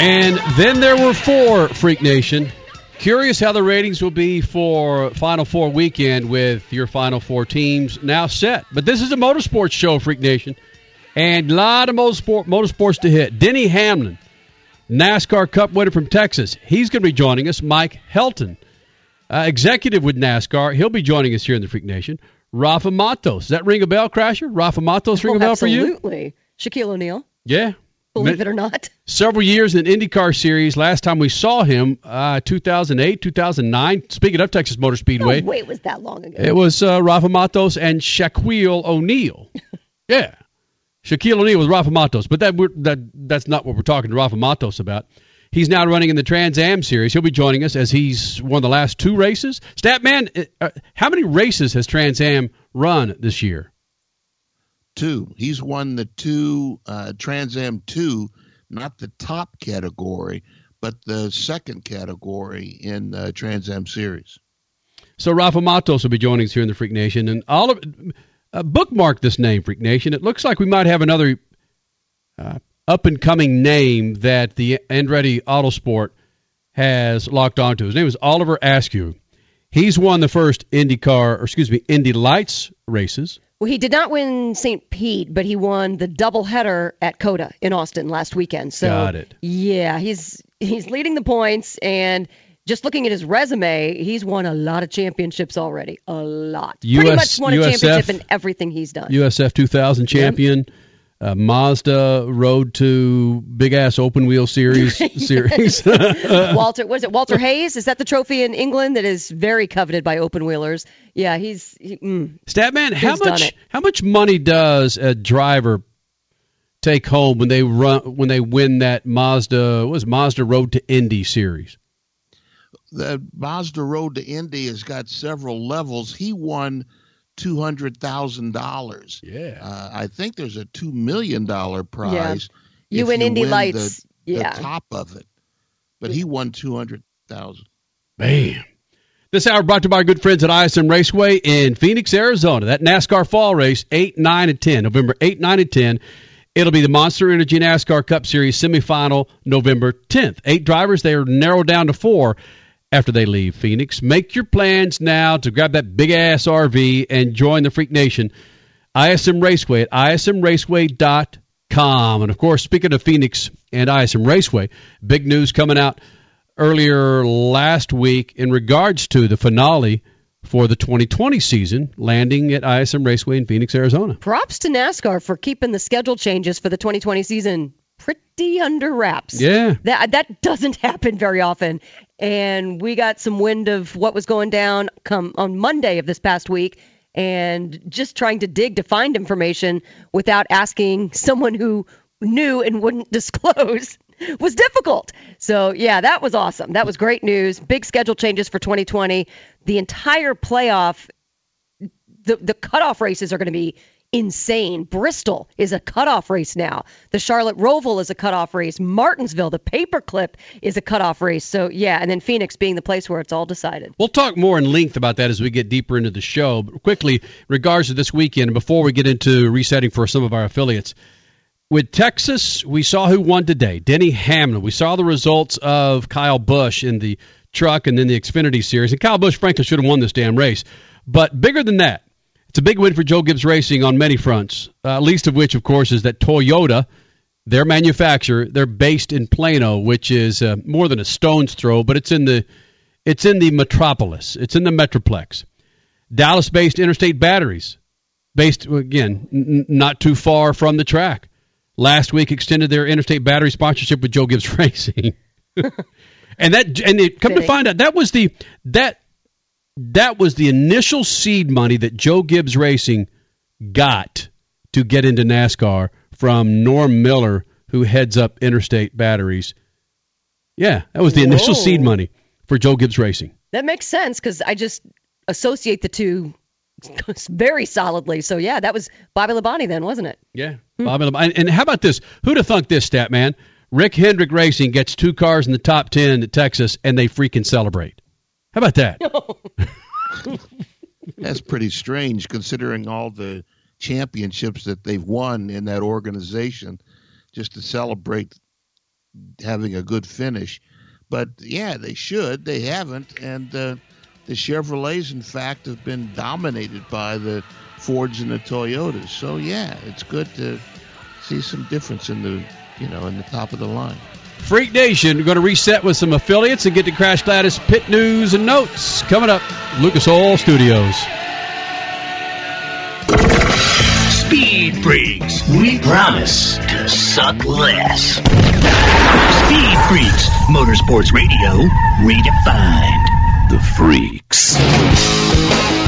And then there were four, Freak Nation. Curious how the ratings will be for Final Four weekend with your Final Four teams now set. But this is a motorsports show, Freak Nation. And a lot of motorsport, motorsports to hit. Denny Hamlin, NASCAR Cup winner from Texas. He's going to be joining us. Mike Helton, uh, executive with NASCAR. He'll be joining us here in the Freak Nation. Rafa Matos. Does that ring a bell, Crasher? Rafa Matos ring a bell for you? Absolutely. Shaquille O'Neal, Yeah. Believe it or not. several years in IndyCar series. Last time we saw him, uh, 2008, 2009. Speaking of Texas Motor Speedway, No, wait, was that long ago? it was uh, Rafa Matos and Shaquille O'Neal. yeah, Shaquille O'Neal was Rafa Matos, but that, we're, that that's not what we're talking to Rafa Matos about. He's now running in the Trans Am series. He'll be joining us as he's won the last two races. Statman, uh, how many races has Trans Am run this year? Two. He's won the two uh, Trans Am two, not the top category, but the second category in the Trans Am series. So Rafa Matos will be joining us here in the Freak Nation, and of uh, bookmark this name, Freak Nation. It looks like we might have another uh, up and coming name that the Andretti Autosport has locked onto. His name is Oliver Askew. He's won the first IndyCar, or excuse me, Indy Lights races. Well, he did not win St. Pete, but he won the doubleheader at COTA in Austin last weekend. So Got it. Yeah, he's he's leading the points, and just looking at his resume, he's won a lot of championships already. A lot. Pretty much won a USF championship in everything he's done. USF 2000 champion. Uh, Mazda Road to Big Ass Open Wheel Series series. Walter, was it Walter Hayes? Is that the trophy in England that is very coveted by open wheelers? Yeah, he's. He, mm. Statman, how He's done much how much money does a driver take home when they run when they win that Mazda what was Mazda Road to Indy series? The Mazda Road to Indy has got several levels. He won two hundred thousand dollars. Yeah. Uh, I think there's a two million dollar prize. Yeah. You if win Indy win Lights. The, yeah. the top of it, but he won two hundred thousand. Man. This hour brought to you by our good friends at ISM Raceway in Phoenix, Arizona. That NASCAR fall race, 8, 9, and 10, November 8, 9, and 10. It'll be the Monster Energy NASCAR Cup Series semifinal November 10th. Eight drivers, they are narrowed down to four after they leave Phoenix. Make your plans now to grab that big ass RV and join the Freak Nation. ISM Raceway at ismraceway.com. And of course, speaking of Phoenix and ISM Raceway, big news coming out earlier last week in regards to the finale for the 2020 season landing at ISM Raceway in Phoenix, Arizona. Props to NASCAR for keeping the schedule changes for the 2020 season pretty under wraps. Yeah. That that doesn't happen very often. And we got some wind of what was going down come on Monday of this past week and just trying to dig to find information without asking someone who knew and wouldn't disclose was difficult. So, yeah, that was awesome. That was great news. Big schedule changes for 2020. The entire playoff the the cutoff races are going to be insane. Bristol is a cutoff race now. The Charlotte Roval is a cutoff race. Martinsville, the paperclip, is a cutoff race. So yeah, and then Phoenix being the place where it's all decided. We'll talk more in length about that as we get deeper into the show. But quickly, regards to this weekend, before we get into resetting for some of our affiliates, with Texas, we saw who won today. Denny Hamlin. We saw the results of Kyle Busch in the truck and then the Xfinity Series. And Kyle Busch, frankly, should have won this damn race. But bigger than that, it's a big win for Joe Gibbs Racing on many fronts. Uh, least of which, of course, is that Toyota, their manufacturer, they're based in Plano, which is uh, more than a stone's throw, but it's in the it's in the metropolis. It's in the metroplex. Dallas-based Interstate Batteries, based again n- not too far from the track. Last week extended their Interstate Battery sponsorship with Joe Gibbs Racing. and that and it come to find out that was the that that was the initial seed money that Joe Gibbs Racing got to get into NASCAR from Norm Miller who heads up Interstate Batteries. Yeah, that was the initial Whoa. seed money for Joe Gibbs Racing. That makes sense because I just associate the two very solidly. So yeah, that was Bobby Labonte then, wasn't it? Yeah, hmm. Bobby Lam- and, and how about this? Who'd have thunk this stat, man? Rick Hendrick Racing gets two cars in the top ten at Texas, and they freaking celebrate. How about that? That's pretty strange considering all the championships that they've won in that organization just to celebrate having a good finish. But yeah, they should. They haven't. And uh, the Chevrolets, in fact, have been dominated by the Fords and the Toyotas. So yeah, it's good to see some difference in the, you know, in the top of the line. Freak Nation, we're going to reset with some affiliates and get to Crash Gladys pit news and notes coming up. Lucas Oil Studios. Speed Freaks, we promise to suck less. Speed Freaks, Motorsports Radio, redefined. The Freaks.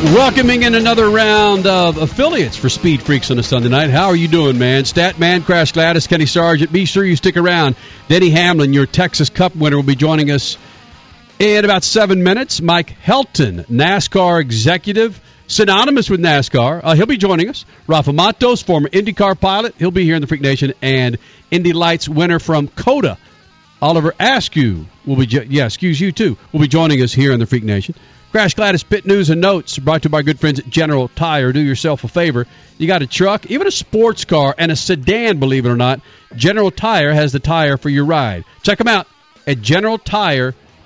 Welcoming in another round of affiliates for Speed Freaks on a Sunday night. How are you doing, man? Statman, Crash Gladys, Kenny Sargent. Be sure you stick around. Denny Hamlin, your Texas Cup winner, will be joining us in about seven minutes. Mike Helton, NASCAR executive, synonymous with NASCAR. Uh, he'll be joining us. Rafa Matos, former IndyCar pilot. He'll be here in the Freak Nation. And Indy Lights winner from COTA, Oliver Askew, will be, jo- yeah, excuse you too, will be joining us here in the Freak Nation. Crash Gladys Pit News and Notes brought to you by good friends at General Tire. Do yourself a favor. You got a truck, even a sports car, and a sedan, believe it or not. General Tire has the tire for your ride. Check them out at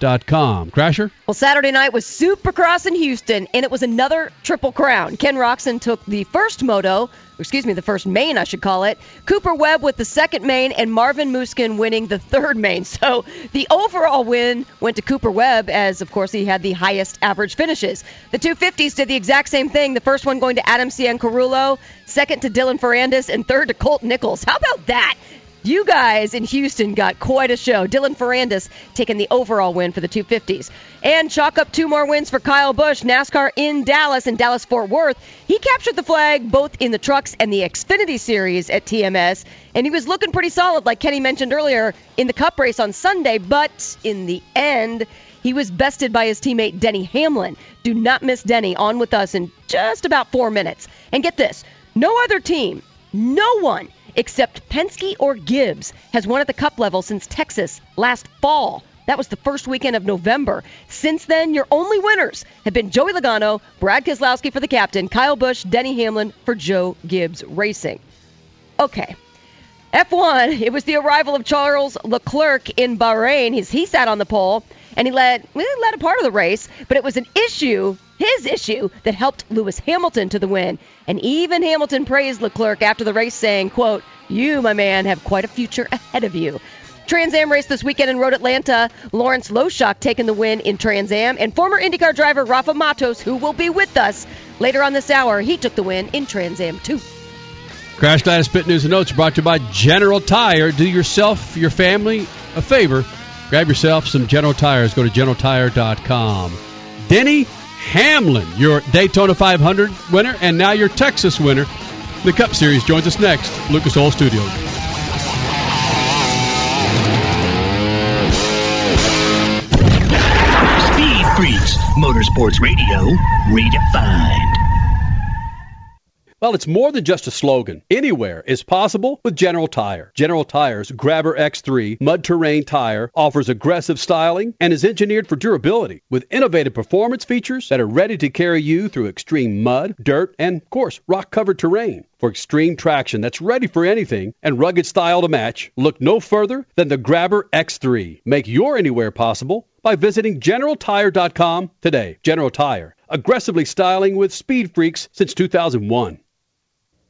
generaltire.com. Crasher? Well, Saturday night was Supercross in Houston, and it was another Triple Crown. Ken Roczen took the first moto, excuse me, the first main, I should call it. Cooper Webb with the second main, and Marvin Musquin winning the third main. So the overall win went to Cooper Webb, as of course he had the highest average finishes. The 250s did the exact same thing. The first one going to Adam Cianciarulo, second to Dylan Ferrandis, and third to Colt Nichols. How about that? You guys in Houston got quite a show. Dylan Ferrandis taking the overall win for the 250s. And chalk up two more wins for Kyle Busch, NASCAR in Dallas and Dallas Fort Worth. He captured the flag both in the trucks and the Xfinity Series at TMS, and he was looking pretty solid, like Kenny mentioned earlier, in the Cup race on Sunday. But in the end, he was bested by his teammate Denny Hamlin. Do not miss Denny on with us in just about four minutes. And get this no other team, no one except Penske or Gibbs has won at the cup level since Texas last fall. That was the first weekend of November. Since then, your only winners have been Joey Logano, Brad Keselowski for the captain, Kyle Busch, Denny Hamlin for Joe Gibbs Racing. Okay. F1, it was the arrival of Charles Leclerc in Bahrain. He's, he sat on the pole and he led, he led a part of the race, but it was an issue, his issue, that helped Lewis Hamilton to the win. And even Hamilton praised Leclerc after the race, saying, quote, You, my man, have quite a future ahead of you. Trans Am race this weekend in Road Atlanta. Lawrence Loshock taking the win in Trans Am, and former IndyCar driver Rafa Matos, who will be with us later on this hour, he took the win in Trans Am too. Crash Gladys Pit News and Notes brought to you by General Tire. Do yourself, your family a favor. Grab yourself some General Tires. Go to generaltire.com. Denny Hamlin, your Daytona 500 winner, and now your Texas winner. The Cup Series joins us next. Lucas Oil Studios. Speed Freaks, Motorsports Radio, redefined. Well, it's more than just a slogan. Anywhere is possible with General Tire. General Tire's Grabber X3 mud terrain tire offers aggressive styling and is engineered for durability with innovative performance features that are ready to carry you through extreme mud, dirt, and, of course, rock covered terrain. For extreme traction that's ready for anything and rugged style to match, look no further than the Grabber X3. Make your anywhere possible by visiting GeneralTire.com today. General Tire, aggressively styling with speed freaks since 2001.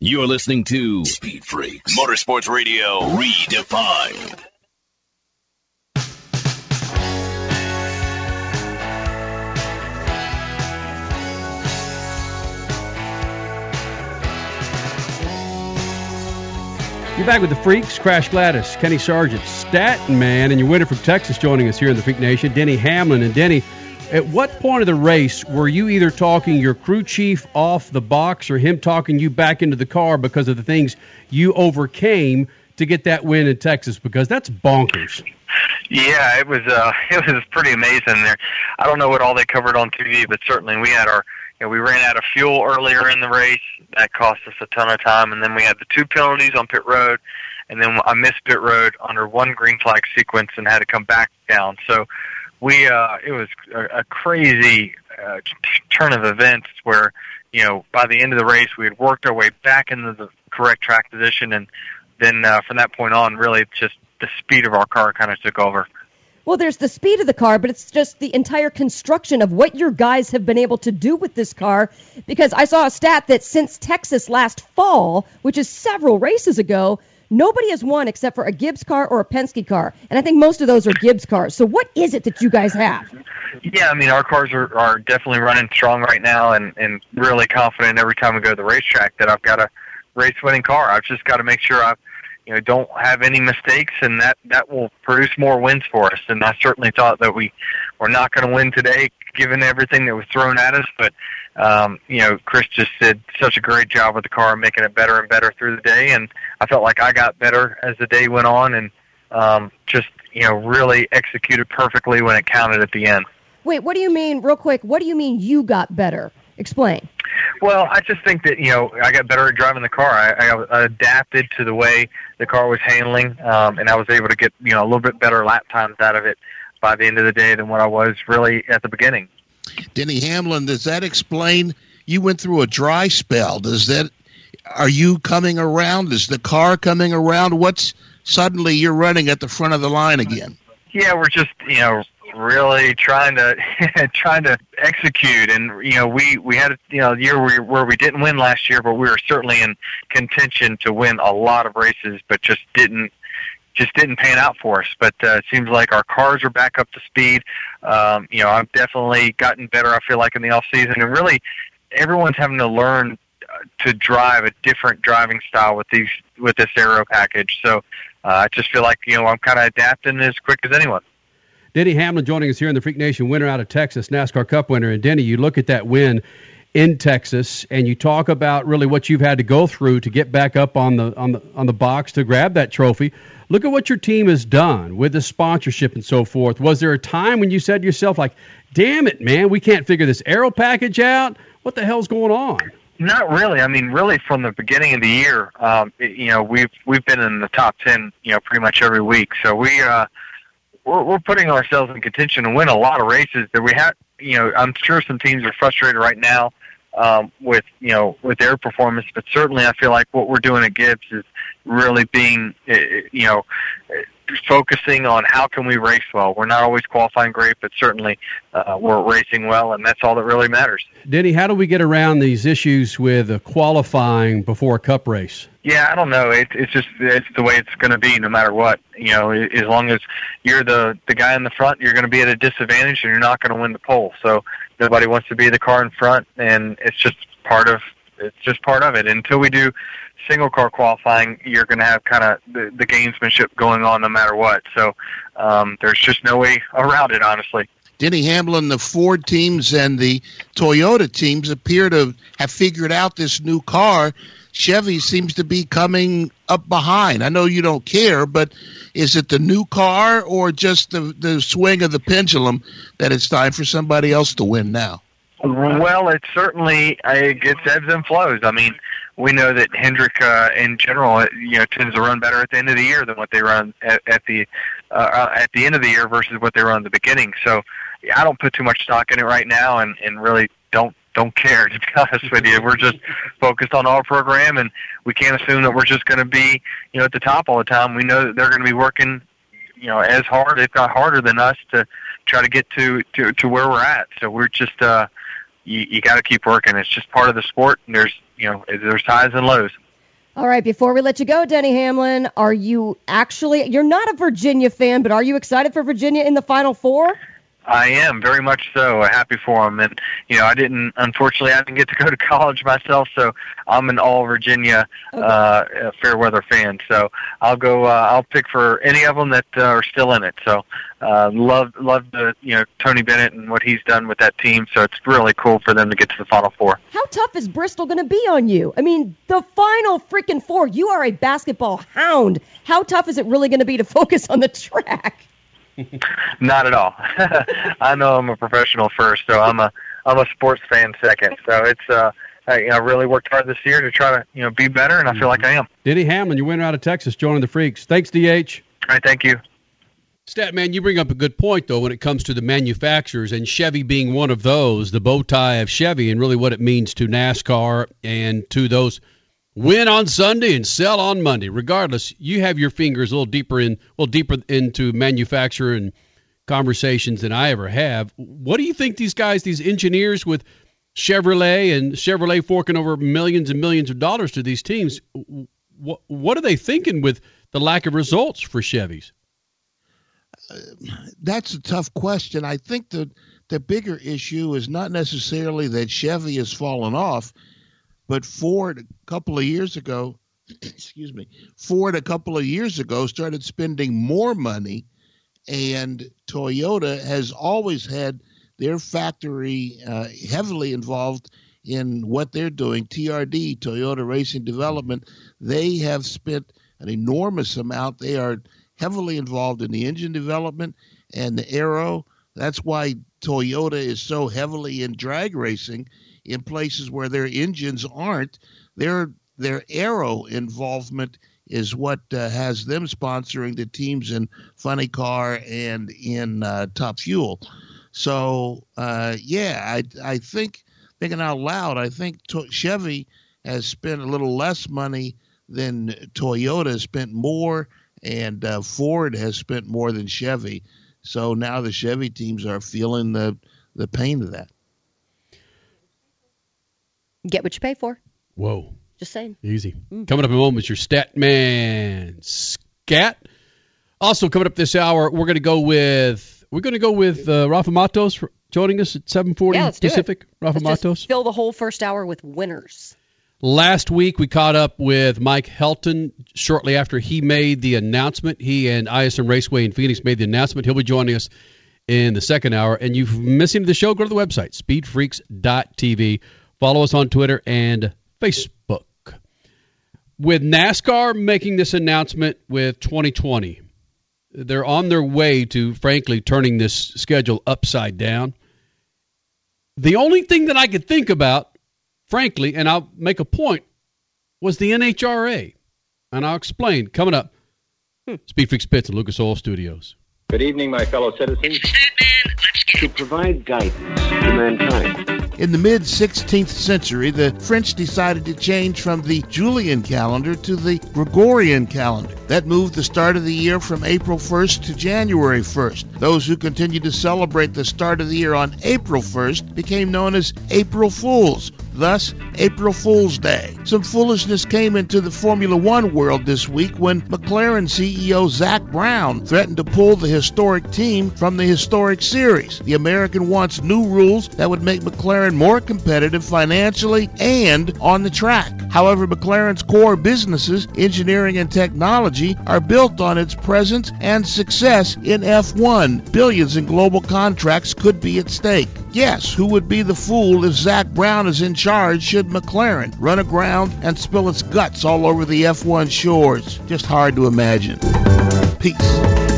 You're listening to Speed Freaks Motorsports Radio Redefined. You're back with the Freaks, Crash Gladys, Kenny Sargent, Statman, and your winner from Texas joining us here in the Freak Nation, Denny Hamlin. And Denny, at what point of the race were you either talking your crew chief off the box or him talking you back into the car because of the things you overcame to get that win in Texas? Because that's bonkers. Yeah, it was uh, it was pretty amazing there. I don't know what all they covered on TV, but certainly we had our you know, we ran out of fuel earlier in the race. That cost us a ton of time, and then we had the two penalties on pit road, and then I missed pit road under one green flag sequence and had to come back down. So we uh, it was a, a crazy uh, turn of events where you know by the end of the race we had worked our way back into the correct track position, and then uh, from that point on, really just the speed of our car kind of took over. Well, there's the speed of the car, but it's just the entire construction of what your guys have been able to do with this car. Because I saw a stat that since Texas last fall, which is several races ago, nobody has won except for a Gibbs car or a Penske car. And I think most of those are Gibbs cars. So what is it that you guys have? Yeah, I mean, our cars are, are definitely running strong right now and, and really confident every time we go to the racetrack that I've got a race winning car. I've just got to make sure I've you know don't have any mistakes and that that will produce more wins for us and i certainly thought that we were not going to win today given everything that was thrown at us but um you know chris just did such a great job with the car making it better and better through the day and i felt like i got better as the day went on and um just you know really executed perfectly when it counted at the end wait what do you mean real quick what do you mean you got better explain well, I just think that you know I got better at driving the car. I, I adapted to the way the car was handling, um, and I was able to get you know a little bit better lap times out of it by the end of the day than what I was really at the beginning. Denny Hamlin, does that explain you went through a dry spell? Does that are you coming around? Is the car coming around? What's suddenly you're running at the front of the line again? Yeah, we're just you know really trying to trying to execute and you know we we had a you know year where, where we didn't win last year but we were certainly in contention to win a lot of races but just didn't just didn't pan out for us. But uh, it seems like our cars are back up to speed. Um you know I've definitely gotten better I feel like in the off season. And really everyone's having to learn uh, to drive a different driving style with these with this aero package. So uh, I just feel like you know I'm kind of adapting as quick as anyone. Denny Hamlin joining us here in the Freak Nation, winner out of Texas, NASCAR Cup winner. And Denny, you look at that win, in Texas, and you talk about really what you've had to go through to get back up on the on the on the box to grab that trophy. Look at what your team has done with the sponsorship and so forth. Was there a time when you said to yourself, like, "Damn it, man, we can't figure this aero package out. What the hell's going on?" Not really. I mean, really, from the beginning of the year, um, it- you know, we've we've been in the top ten, you know, pretty much every week. So we uh, we're, we're putting ourselves in contention to win a lot of races that we have. You know, I'm sure some teams are frustrated right now um, with you know with their performance, but certainly I feel like what we're doing at Gibbs is really being uh, you know focusing on how can we race well. We're not always qualifying great, but certainly uh, we're racing well, and that's all that really matters. Denny, how do we get around these issues with uh, qualifying before a cup race? Yeah, I don't know. It, it's just it's the way it's going to be, no matter what. You know, as long as you're the the guy in the front, you're going to be at a disadvantage, and you're not going to win the pole. So nobody wants to be the car in front, and it's just part of it's just part of it. Until we do single car qualifying, you're going to have kind of the, the gamesmanship going on, no matter what. So um, there's just no way around it, honestly. Denny Hamlin, the Ford teams and the Toyota teams appear to have figured out this new car. Chevy seems to be coming up behind. I know you don't care, but is it the new car or just the, the swing of the pendulum that it's time for somebody else to win now? Well, it certainly uh, it gets ebbs and flows. I mean, we know that Hendrick, uh, in general, uh, you know, tends to run better at the end of the year than what they run at, at the uh, uh, at the end of the year versus what they run at the beginning. So, I don't put too much stock in it right now, and and really don't don't care to be honest with you. We're just focused on our program, and we can't assume that we're just going to be you know at the top all the time. We know that they're going to be working you know as hard, if not harder than us, to try to get to to to where we're at. So we're just uh you, you got to keep working. It's just part of the sport. And there's you know there's highs and lows. All right, before we let you go, Denny Hamlin, are you actually you're not a Virginia fan, but are you excited for Virginia in the final four? I am very much so happy for them, and you know I didn't unfortunately I didn't get to go to college myself, so I'm an all Virginia uh, uh, fair weather fan. So I'll go uh, I'll pick for any of them that uh, are still in it. So uh, love love the you know Tony Bennett and what he's done with that team. So it's really cool for them to get to the final four. How tough is Bristol going to be on you? I mean, the final freaking four. You are a basketball hound. How tough is it really going to be to focus on the track? Not at all. I know I'm a professional first, so I'm a I'm a sports fan second. So it's uh I, I really worked hard this year to try to you know be better, and I feel like I am. Denny Hamlin, your winner out of Texas, joining the Freaks. Thanks, DH. All right, thank you. Statman, you bring up a good point, though, when it comes to the manufacturers, and Chevy being one of those, the bow tie of Chevy, and really what it means to NASCAR and to those win on Sunday and sell on Monday. Regardless, you have your fingers a little deeper in, well, deeper into manufacturer and conversations than I ever have. What do you think these guys, these engineers with Chevrolet and Chevrolet forking over millions and millions of dollars to these teams, what what are they thinking with the lack of results for Chevys? Uh, that's a tough question. I think the the bigger issue is not necessarily that Chevy has fallen off, but Ford a couple of years ago, excuse me, Ford a couple of years ago started spending more money, and Toyota has always had their factory uh, heavily involved in what they're doing. TRD, Toyota Racing Development, they have spent an enormous amount. They are heavily involved in the engine development and the aero. That's why Toyota is so heavily in drag racing in places where their engines aren't. Their their aero involvement is what uh, has them sponsoring the teams in Funny Car and in uh, Top Fuel. So uh, yeah, I I think thinking out loud, I think to- Chevy has spent a little less money than Toyota has spent more and uh, Ford has spent more than Chevy. So now the Chevy teams are feeling the the pain of that. Get what you pay for. Whoa, Just saying. easy. Coming up in a moment is your stat man scat. Also coming up this hour, we're going to go with we're going to go with uh, Rafa Matos for joining us at 7:40 Yeah, do it. Pacific. Rafa Let's Matos. fill the whole first hour with winners. Last week, we caught up with Mike Helton shortly after he made the announcement. He and ISM Raceway in Phoenix made the announcement. He'll be joining us in the second hour. And you've missing the show, go to the website, speedfreaks.tv Follow us on Twitter and Facebook. With NASCAR making this announcement with 2020, they're on their way to, frankly, turning this schedule upside down. The only thing that I could think about, frankly, and I'll make a point, was the NHRA. And I'll explain coming up. Hmm. Speed Freaks Pits and Lucas Oil Studios. Good evening, my fellow citizens. To provide guidance to mankind. In the mid 16th century, the French decided to change from the Julian calendar to the Gregorian calendar. That moved the start of the year from April 1st to January 1st. Those who continued to celebrate the start of the year on April 1st became known as April Fools, thus April Fool's Day. Some foolishness came into the Formula One world this week when McLaren CEO Zak Brown threatened to pull the historic team from the historic series. The American wants new rules that would make McLaren more competitive financially and on the track. However, McLaren's core businesses, engineering and technology, are built on its presence and success in F1. Billions in global contracts could be at stake. Yes, who would be the fool if Zak Brown is in charge should McLaren run aground and spill its guts all over the F1 shores? Just hard to imagine. Peace.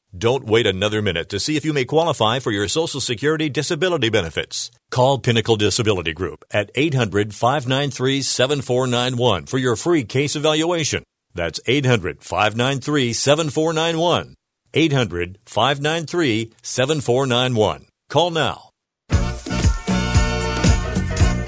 Don't wait another minute to see if you may qualify for your Social Security disability benefits. Call Pinnacle Disability Group at 800 593 7491 for your free case evaluation. That's 800 593 7491. 800 593 7491. Call now.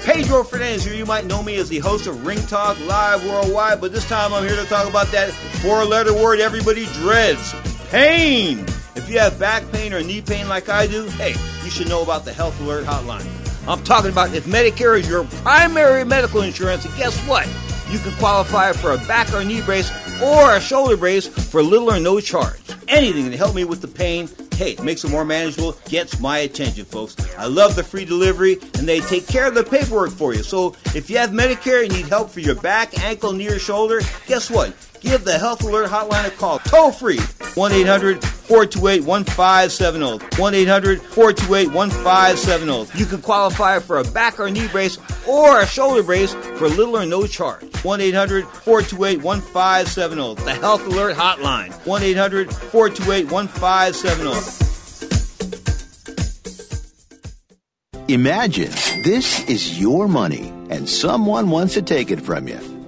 Pedro Fernandez here. You might know me as the host of Ring Talk Live Worldwide, but this time I'm here to talk about that four letter word everybody dreads pain. If you have back pain or knee pain like I do, hey, you should know about the Health Alert Hotline. I'm talking about if Medicare is your primary medical insurance, and guess what? You can qualify for a back or knee brace or a shoulder brace for little or no charge. Anything to help me with the pain, hey, makes it more manageable, gets my attention, folks. I love the free delivery, and they take care of the paperwork for you. So if you have Medicare and need help for your back, ankle, knee, or shoulder, guess what? Give the Health Alert Hotline a call, toll free, 1 800 428 1570. 1 800 428 1570. You can qualify for a back or knee brace or a shoulder brace for little or no charge. 1 800 428 1570. The Health Alert Hotline. 1 800 428 1570. Imagine this is your money and someone wants to take it from you.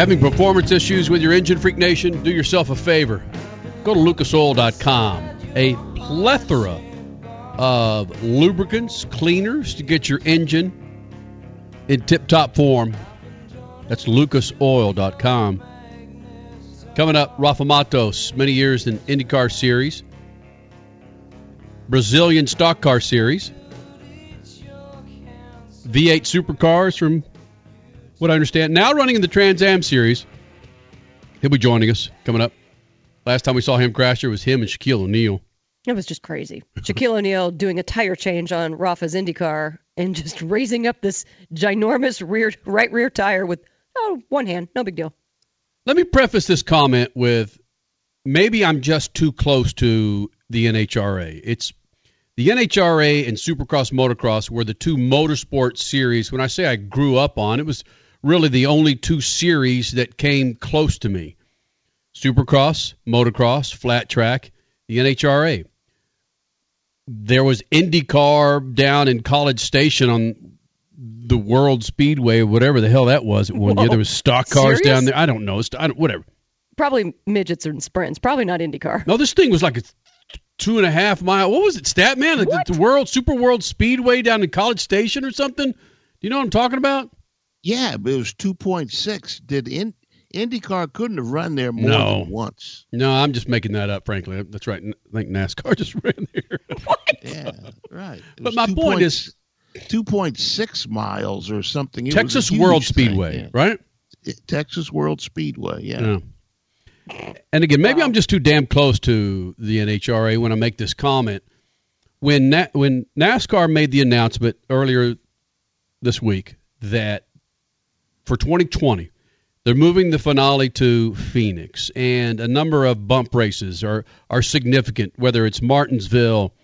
Having performance issues with your engine freak nation? Do yourself a favor. Go to lucasoil.com. A plethora of lubricants, cleaners to get your engine in tip top form. That's lucasoil.com. Coming up, Rafa Matos, many years in IndyCar Series, Brazilian Stock Car Series, V8 supercars from what I understand, now running in the Trans Am Series. He'll be joining us coming up. Last time we saw him crash, there was him and Shaquille O'Neal. It was just crazy. Shaquille O'Neal doing a tire change on Rafa's IndyCar and just raising up this ginormous rear right rear tire with oh one hand, no big deal. Let me preface this comment with maybe I'm just too close to the NHRA. It's the NHRA and Supercross Motocross were the two motorsport series. When I say I grew up on, it was really the only two series that came close to me. Supercross, motocross, flat track, the NHRA. There was IndyCar down in College Station on the World Speedway, whatever the hell that was at one year. There was stock cars Serious? down there. I don't know. It's- I don't, whatever. Probably midgets and sprints. Probably not IndyCar. No, this thing was like a two and a half mile. What was it, Statman? The, the World Super World Speedway down in College Station or something? Do you know what I'm talking about? Yeah, but it was 2.6. Did in, IndyCar couldn't have run there more No. than once. No, I'm just making that up. Frankly, that's right. I think NASCAR just ran there. Yeah, right. It But my 2 point point- is- 2.6 miles or something. It Texas World thing, Speedway, yeah. right? Texas World Speedway, yeah. Yeah. And again, maybe I'm just too damn close to the NHRA when I make this comment. When Na- when NASCAR made the announcement earlier this week that for 2020 they're moving the finale to Phoenix, and a number of bump races are are significant. Whether it's Martinsville,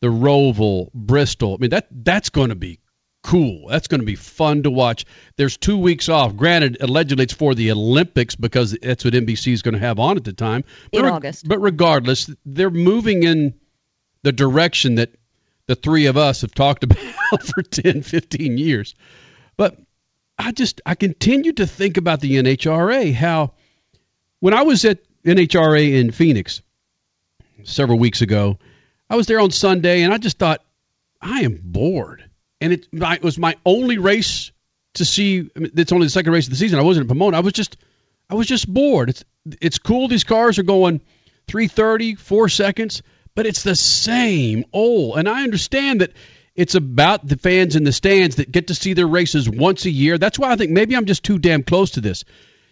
the Roval, Bristol. I mean that that's going to be cool. That's going to be fun to watch. There's two weeks off. Granted, allegedly it's for the Olympics because that's what NBC is going to have on at the time. In but August. But regardless, they're moving in the direction that the three of us have talked about for 10, 15 years. But I just I continue to think about the NHRA. How when I was at NHRA in Phoenix several weeks ago, I was there on Sunday and I just thought I am bored. And it, it was my only race to see. I mean, it's only the second race of the season. I wasn't in Pomona. I was just I was just bored. It's it's cool. These cars are going 330, four seconds, but it's the same old. And I understand that it's about the fans in the stands that get to see their races once a year. That's why I think maybe I'm just too damn close to this.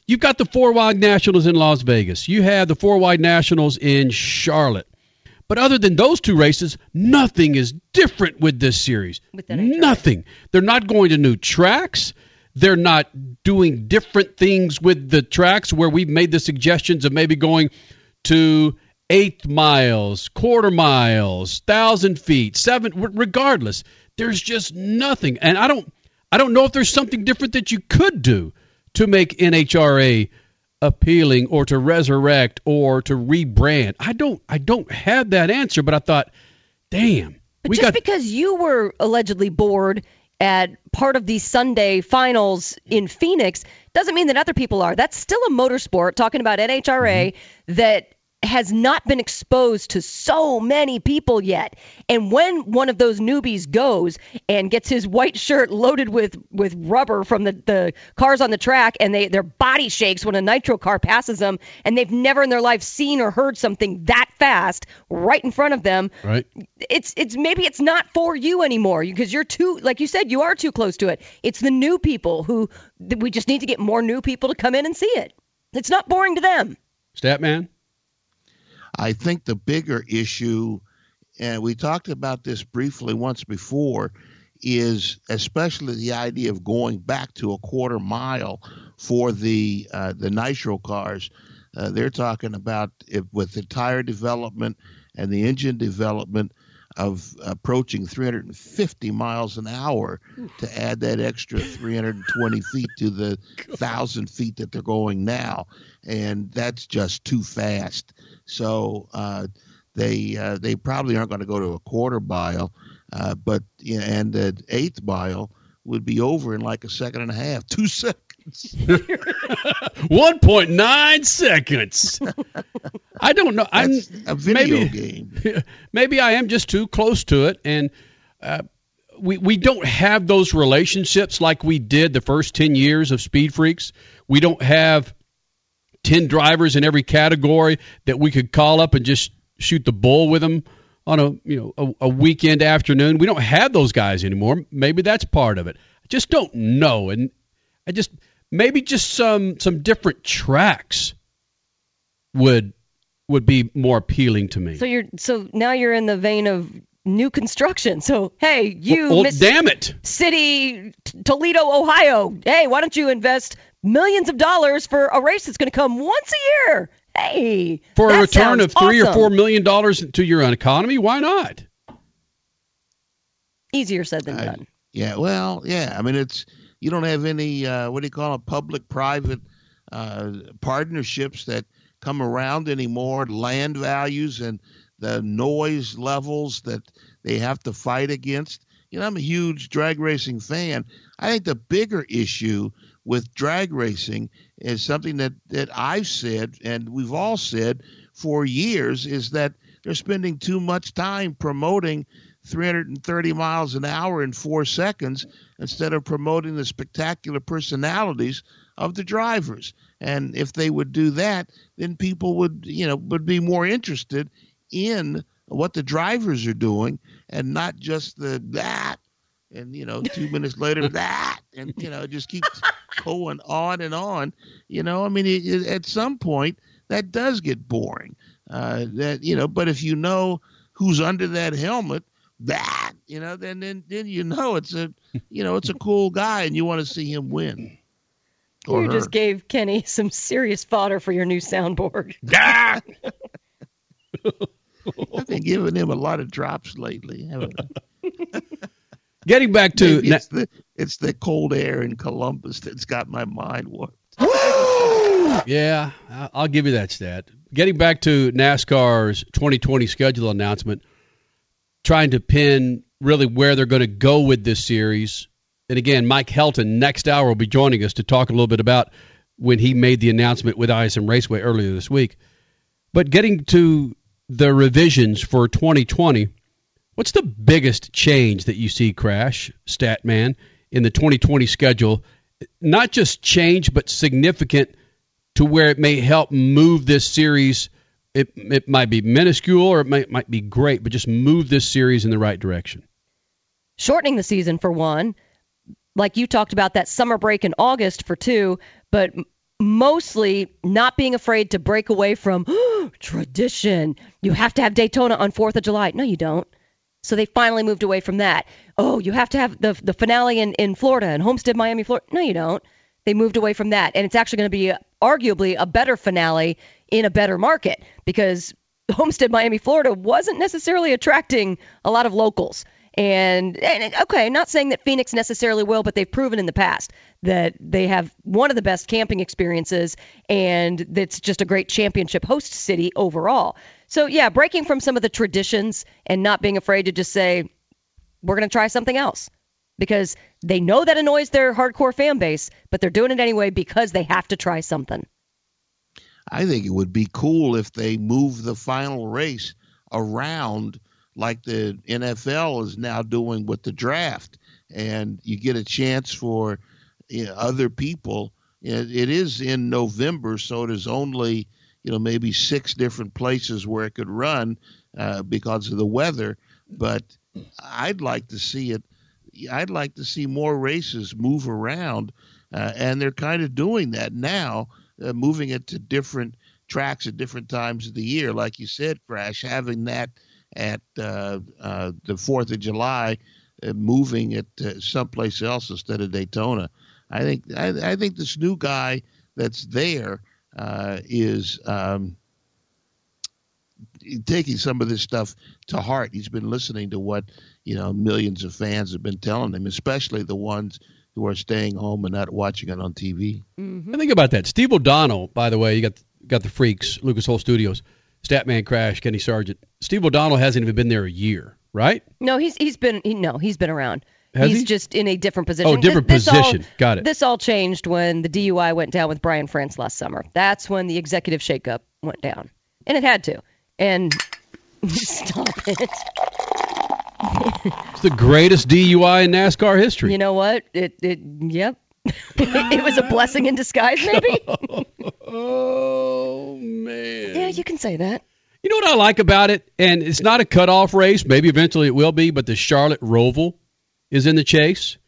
You've got the four wide nationals in Las Vegas. You have the four wide nationals in Charlotte. But other than those two races, nothing is different with this series. Nothing. They're not going to new tracks. They're not doing different things with the tracks where we've made the suggestions of maybe going to eighth miles, quarter miles, thousand feet, seven. Regardless, there's just nothing. And I don't, I don't know if there's something different that you could do to make NHRA appealing or to resurrect or to rebrand. I don't, I don't have that answer. But I thought, damn, But just got because you were allegedly bored at part of the Sunday finals in Phoenix doesn't mean that other people are. That's still a motorsport, talking about NHRA, Mm-hmm. that has not been exposed to so many people yet. And when one of those newbies goes and gets his white shirt loaded with, with rubber from the, the cars on the track and they their body shakes when a nitro car passes them and they've never in their life seen or heard something that fast right in front of them, right. it's it's maybe it's not for you anymore because you're too like you said you are too close to it it's the new people who we just need to get more new people to come in and see it it's not boring to them Statman. I think the bigger issue, and we talked about this briefly once before, is especially the idea of going back to a quarter mile for the uh, the nitro cars. Uh, they're talking about if, with the tire development and the engine development of approaching 350 miles an hour to add that extra 320 feet to the thousand feet that they're going now, and that's just too fast. So uh, they uh, they probably aren't going to go to a quarter mile, uh, but and the eighth mile would be over in like a second and a half, two seconds. 1.9 seconds. I don't know. I'm a video maybe, game. maybe I am just too close to it, and uh, we we don't have those relationships like we did the first ten years of Speed Freaks. We don't have ten drivers in every category that we could call up and just shoot the bull with them on a you know a, a weekend afternoon. We don't have those guys anymore. Maybe that's part of it. I just don't know, and I just maybe just some some different tracks would would be more appealing to me. So you're so now you're in the vein of new construction. So hey, you well, Miss damn it. City T- Toledo, Ohio. Hey, why don't you invest millions of dollars for a race that's going to come once a year? Hey, For a return of three or four million dollars to your economy, why not? Easier said than I- done. Yeah, well, yeah. I mean, it's you don't have any uh, what do you call it, public-private uh, partnerships that come around anymore. Land values and the noise levels that they have to fight against. You know, I'm a huge drag racing fan. I think the bigger issue with drag racing is something that that I've said and we've all said for years is that they're spending too much time promoting 330 miles an hour in four seconds instead of promoting the spectacular personalities of the drivers. And if they would do that, then people would, you know, would be more interested in what the drivers are doing and not just the that and you know two minutes later that and you know just keeps going on and on you know i mean it, it, at some point that does get boring uh that you know but if you know who's under that helmet that you know then then then you know it's a you know it's a cool guy and you want to see him win You her. just gave Kenny some serious fodder for your new soundboard. Ah! I've been giving him a lot of drops lately, haven't I? Getting back to Maybe it's the it's the cold air in Columbus that's got my mind warped. Yeah, I'll give you that stat. Getting back to NASCAR's 2020 schedule announcement, trying to pin really where they're going to go with this series. And again, Mike Helton next hour will be joining us to talk a little bit about when he made the announcement with ISM Raceway earlier this week. But getting to the revisions for 2020, what's the biggest change that you see, Crash, Statman, in the 2020 schedule? Not just change, but significant to where it may help move this series. It, it might be minuscule or it might, might be great, but just move this series in the right direction. shortening the season for one, like you talked about that summer break in August for two, but mostly not being afraid to break away from tradition. You have to have Daytona on 4th of July. No, you don't. So they finally moved away from that. Oh, you have to have the the finale in, in Florida and Homestead, Miami, Florida. No, you don't. They moved away from that, and it's actually going to be arguably a better finale in a better market because Homestead, Miami, Florida wasn't necessarily attracting a lot of locals. And, and okay, not saying that Phoenix necessarily will, but they've proven in the past that they have one of the best camping experiences, and that's just a great championship host city overall. So yeah, breaking from some of the traditions and not being afraid to just say we're going to try something else because they know that annoys their hardcore fan base, but they're doing it anyway because they have to try something. I think it would be cool if they move the final race around like the NFL is now doing with the draft, and you get a chance for you know, other people. It, it is in November, so there's only you know maybe six different places where it could run uh, because of the weather. But I'd like to see it. I'd like to see more races move around, uh, and they're kind of doing that now, uh, moving it to different tracks at different times of the year. Like you said, Crash, having that at uh, uh, the Fourth of July, uh, moving it someplace else instead of Daytona. I think I, I think this new guy that's there uh, is um, taking some of this stuff to heart. He's been listening to what you know millions of fans have been telling him, especially the ones who are staying home and not watching it on TV. Mm-hmm. And think about that. Steve O'Donnell, by the way, you got got the freaks, Lucas Oil Studios, Statman Crash, Kenny Sargent. Steve O'Donnell hasn't even been there a year, right? No, he's he's been he, no, he's been around. Has he's he? just in a different position. Oh, different This- this all- position. Got it. This all changed when the DUI went down with Brian France last summer. That's when the executive shakeup went down. and it had to. And stop it. It's the greatest DUI in NASCAR history. You know what? It it yep. it was a blessing in disguise, maybe. oh man. Yeah, you can say that. You know what I like about it, and it's not a cutoff race. Maybe eventually it will be, but the Charlotte Roval is in the chase.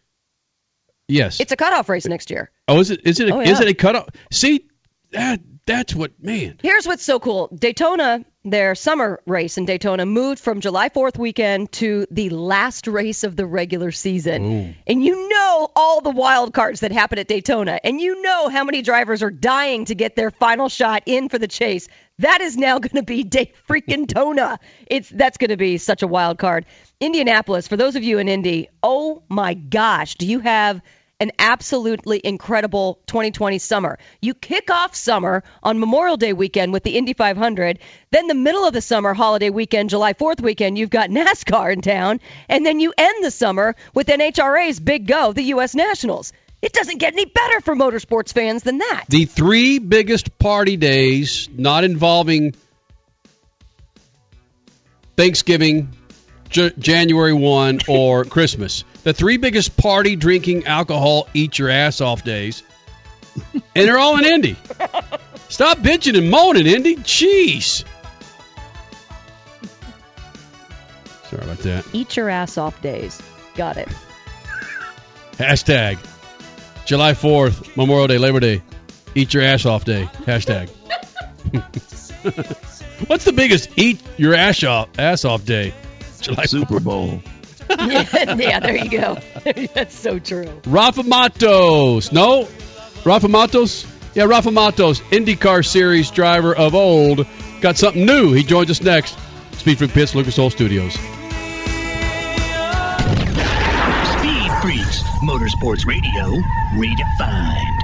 Yes. It's a cutoff race next year. Oh, is it? Is it? A, Oh, Is it a cutoff? See, that that's what man. Here's what's so cool. Daytona, their summer race in Daytona, moved from July 4th weekend to the last race of the regular season. And you know all the wild cards that happen at Daytona, and you know how many drivers are dying to get their final shot in for the chase. That is now going to be Day freaking Tona. It's that's going to be such a wild card. Indianapolis, for those of you in Indy, oh my gosh, do you have an absolutely incredible 2020 summer. You kick off summer on Memorial Day weekend with the Indy 500. Then the middle of the summer holiday weekend, July 4th weekend, you've got NASCAR in town, and then you end the summer with NHRA's Big Go, the U.S. Nationals. It doesn't get any better for motorsports fans than that. The three biggest party days, not involving Thanksgiving, J- January 1, or Christmas. The three biggest party, drinking, alcohol, eat your ass off days. And they're all in Indy. Stop bitching and moaning, Indy. Jeez. Sorry about that. Eat your ass off days. Got it. Hashtag July 4th, Memorial Day, Labor Day. Eat your ass off day. Hashtag. What's the biggest eat your ass off ass off day? July Super Bowl. yeah, yeah, there you go. That's so true. Rafa Matos. No? Rafa Matos? Yeah, Rafa Matos, IndyCar Series driver of old, got something new. He joins us next. Speed Freak Pits, Lucas Oil Studios. Speed Freaks, Motorsports Radio, redefined.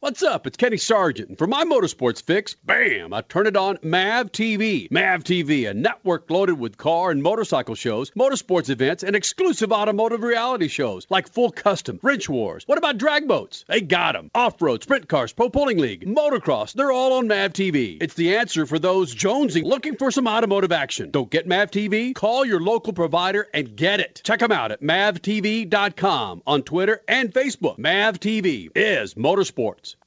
What's up? It's Kenny Sargent. And for my motorsports fix, bam, I turn it on MAV TV. MAV TV, a network loaded with car and motorcycle shows, motorsports events, and exclusive automotive reality shows like Full Custom, Wrench Wars. What about drag boats? They got 'em. Off-road, sprint cars, pro pulling league, motocross, they're all on MAV TV. It's the answer for those jonesing looking for some automotive action. Don't get MAV TV? Call your local provider and get it. Check them out at mavtv.com on Twitter and Facebook. MAV TV is motorsports.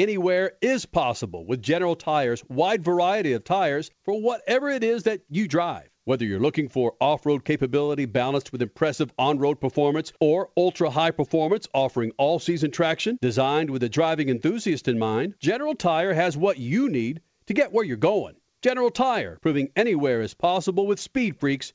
Anywhere is possible with General Tire's wide variety of tires for whatever it is that you drive. Whether you're looking for off road capability balanced with impressive on road performance or ultra high performance offering all season traction designed with a driving enthusiast in mind, General Tire has what you need to get where you're going. General Tire, proving anywhere is possible with speed freaks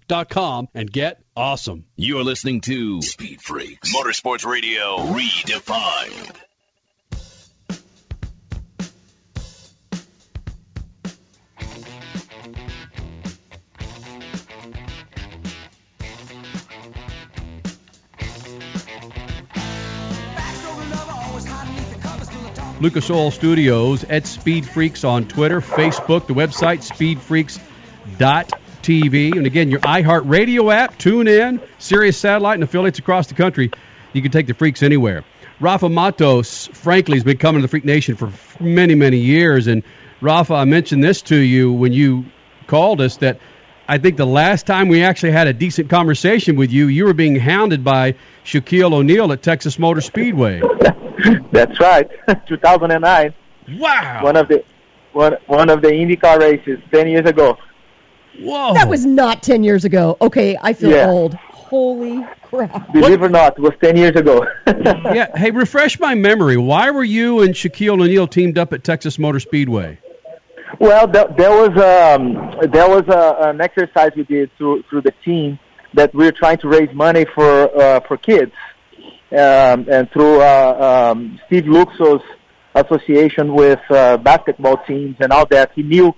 and get awesome. You're listening to Speed Freaks Motorsports Radio Redefined. Lucas Oil Studios at Speed Freaks on Twitter, Facebook, the website speedfreaks.tv. And again, your iHeartRadio app, tune in, Sirius Satellite, and affiliates across the country. You can take the freaks anywhere. Rafa Matos, frankly, has been coming to the Freak Nation for many, many years. And Rafa, I mentioned this to you when you called us that I think the last time we actually had a decent conversation with you, you were being hounded by Shaquille O'Neal at Texas Motor Speedway. That's right, 2009. Wow. One of the one one of the IndyCar races 10 years ago. Whoa. That was not 10 years ago. Okay, I feel Yeah. old. Holy crap. Believe it or not, it was 10 years ago. yeah. Hey, refresh my memory. Why were you and Shaquille O'Neal teamed up at Texas Motor Speedway? Well, there, there was um, there was a, an exercise we did through through the team that we were trying to raise money for uh, for kids, um, and through uh, um, Steve Luczo's association with uh, basketball teams and all that, he knew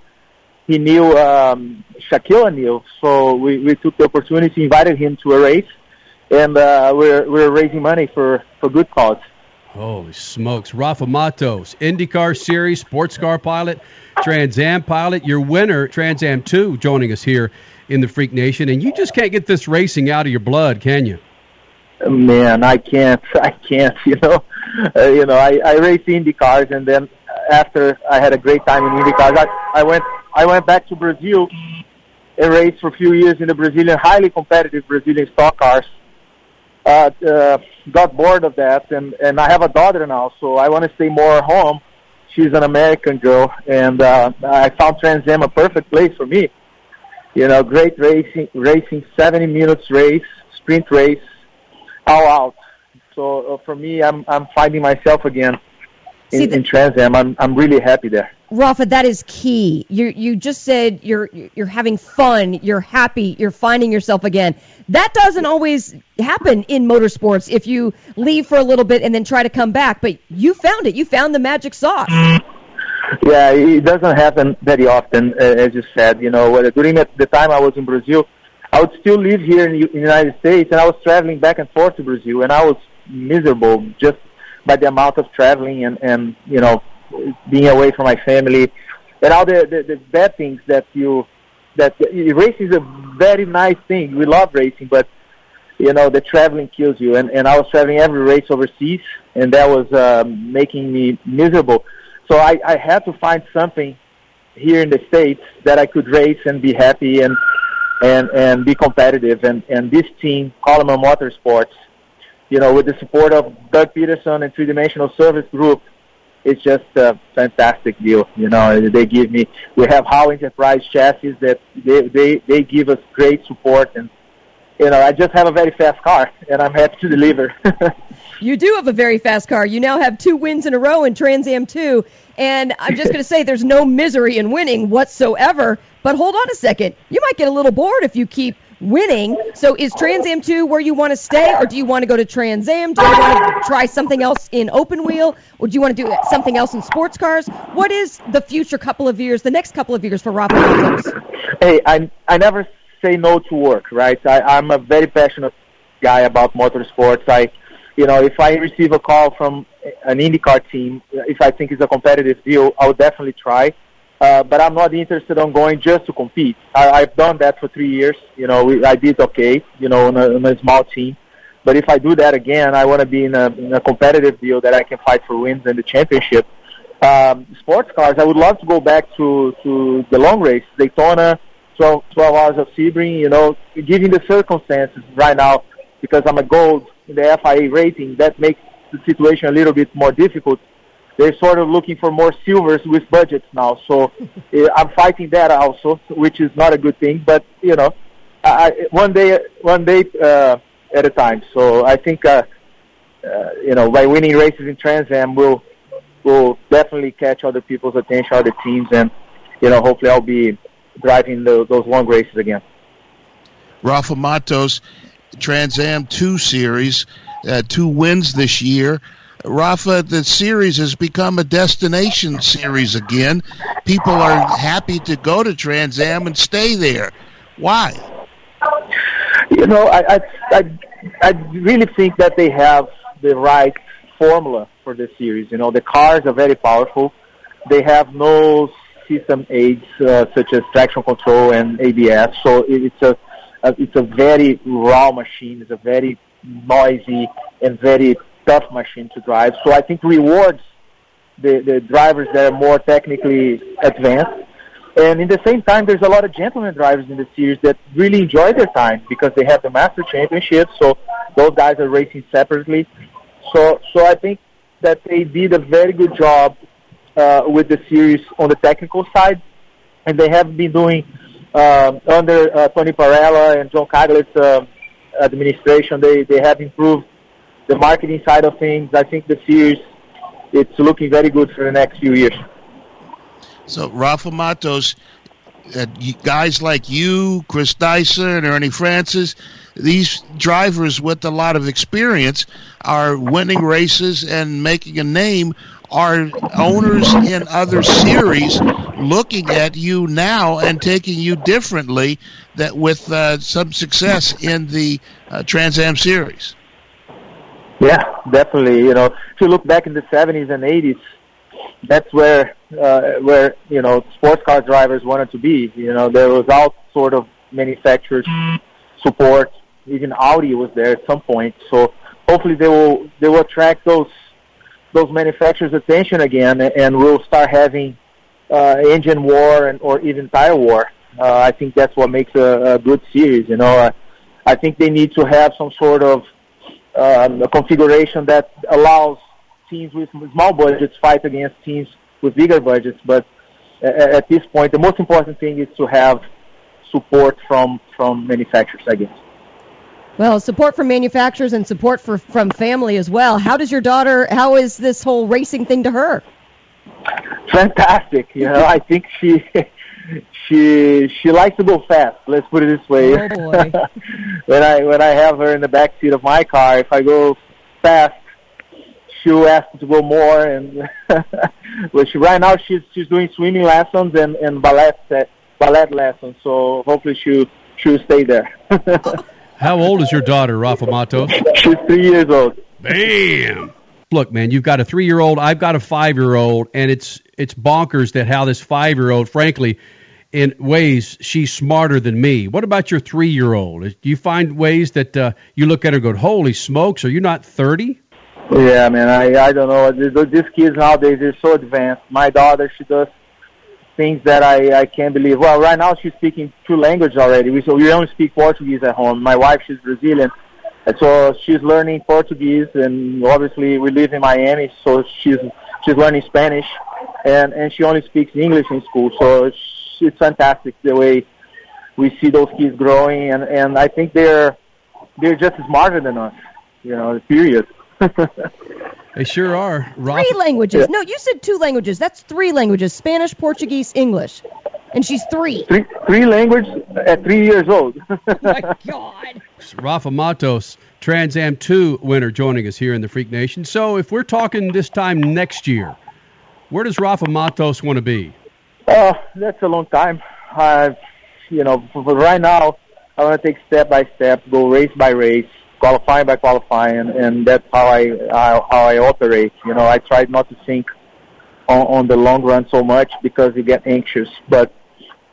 he knew um, Shaquille O'Neal, so we, we took the opportunity, invited him to a race, and uh, we're we're raising money for for good cause. Holy smokes. Rafa Matos, IndyCar Series, sports car pilot, Trans Am pilot, your winner, Trans Am 2, joining us here in the Freak Nation. And you just can't get this racing out of your blood, can you? Man, I can't. I can't. You know, uh, you know. I I raced Indy cars, and then after I had a great time in Indy cars, I I went I went back to Brazil and raced for a few years in the Brazilian highly competitive Brazilian stock cars. Uh, uh, got bored of that, and and I have a daughter now, so I want to stay more home. She's an American girl, and uh, I found Trans Am a perfect place for me. You know, great racing, racing 70 minutes race, sprint race, all out. So uh, for me, I'm I'm finding myself again in, See, the- in Trans Am. I'm I'm really happy there. Rafa, that is key. You you just said you're you're having fun, you're happy, you're finding yourself again. That doesn't always happen in motorsports if you leave for a little bit and then try to come back, but you found it. You found the magic sauce. Yeah, it doesn't happen very often, as you said. You know, during the, the time I was in Brazil, I would still live here in in the United States, and I was traveling back and forth to Brazil, and I was miserable just by the amount of traveling and and you know being away from my family and all the the, the bad things that you that racing is a very nice thing. We love racing, but you know the traveling kills you. And and I was traveling every race overseas, and that was um, making me miserable. So I I had to find something here in the states that I could race and be happy and and and be competitive. And and this team, Coleman Motorsports, you know, with the support of Doug Peterson and Three Dimensional Service Group, it's just a fantastic deal. You know, they give me. We have Howe Enterprise chassis that they they they give us great support and. You know, I just have a very fast car, and I'm happy to deliver. You do have a very fast car. You now have two wins in a row in Trans Am 2. And I'm just going to say there's no misery in winning whatsoever. But hold on a second. You might get a little bored if you keep winning. So is Trans Am 2 where you want to stay, or do you want to go to Trans Am? Do you want to try something else in open wheel? Or do you want to do something else in sports cars? What is the future couple of years, the next couple of years for Rafa hey, I I never say no to work, right? I, I'm a very passionate guy about motorsports. I, you know, if I receive a call from an IndyCar team, if I think it's a competitive deal, I would definitely try. Uh, but I'm not interested on going just to compete. I, I've done that for three years. You know, we, I did okay. You know, on a, on a small team. But if I do that again, I want to be in a, in a competitive deal that I can fight for wins in the championship. Um, sports cars, I would love to go back to to the long race, Daytona, 12, 12 hours of Sebring. You know, given the circumstances right now, because I'm a gold in the FIA rating, that makes the situation a little bit more difficult. They're sort of looking for more silvers with budgets now. So uh, I'm fighting that also, which is not a good thing. But you know, I, one day, one day uh, at a time. So I think, uh, uh, you know, by winning races in Trans Am, we'll will definitely catch other people's attention, other teams, and you know, hopefully, I'll be driving the, those long races again. Rafa Matos, Trans Am Two Series, uh, two wins this year. Rafa, the series has become a destination series again. People are happy to go to Trans Am and stay there. Why? You know, I, I, I, I really think that they have the right formula for the series. You know, the cars are very powerful. They have no system aids uh, such as traction control and ABS, so it, it's a, a it's a very raw machine. It's a very noisy and very tough machine to drive. So I think rewards the, the drivers that are more technically advanced. And in the same time, there's a lot of gentleman drivers in the series that really enjoy their time because they have the Master Championship. So those guys are racing separately. So, so I think that they did a very good job uh, with the series on the technical side, and they have been doing uh, under uh, Tony Parella and John Clagett's uh, administration. They they have improved the marketing side of things. I think the series it's looking very good for the next few years. So Rafa Matos, uh, guys like you, Chris Dyson, and Ernie Francis, these drivers with a lot of experience are winning races and making a name. Are owners in other series looking at you now and taking you differently that with uh, some success in the uh, Trans Am series? Yeah, definitely. You know, if you look back in the 70s and 80s, that's where uh, where you know sports car drivers wanted to be. You know, there was all sort of manufacturers support. Even Audi was there at some point. So hopefully they will they will attract those those manufacturers' attention again, and we'll start having uh, engine war and or even tire war. Uh, I think that's what makes a, a good series. You know, uh, I think they need to have some sort of um, a configuration that allows teams with small budgets fight against teams with bigger budgets. But at this point, the most important thing is to have support from from manufacturers, I guess. Well, support from manufacturers and support for, from family as well. How does your daughter? How is this whole racing thing to her? Fantastic. You know, I think she she she likes to go fast. Let's put it this way. Oh boy. when I when I have her in the back seat of my car, if I go fast, she'll ask to go more. And well, she right now she's she's doing swimming lessons and and ballet uh, ballet lessons. So hopefully she'll she'll stay there. How old is your daughter, Rafa Matos? She's three years old. Bam. Look, man, you've got a three-year-old. I've got a five-year-old, and it's it's bonkers that how this five-year-old, frankly, in ways she's smarter than me. What about your three-year-old? Do you find ways that uh, you look at her and go, "Holy smokes, are you not 30? Yeah, man, I I don't know. These kids nowadays they're so advanced. My daughter, she does things that I I can't believe. Well, right now she's speaking two languages already. We so we only speak Portuguese at home. My wife, she's Brazilian, and so she's learning Portuguese. And obviously, we live in Miami, so she's she's learning Spanish, and and she only speaks English in school. So it's, it's fantastic the way we see those kids growing, and and I think they're they're just smarter than us. You know, period. They sure are. Three languages. No, you said two languages. That's three languages: Spanish, Portuguese, English. And she's three. Three, three languages at three years old. oh my God. Rafa Matos, Trans Am 2 winner, joining us here in the Freak Nation. So, if we're talking this time next year, where does Rafa Matos want to be? Oh, that's a long time. Uh, you know, for, for right now, I want to take step by step, go race by race, qualifying by qualifying, and, and that's how I how, how I operate. You know, I try not to think on, on the long run so much because you get anxious. But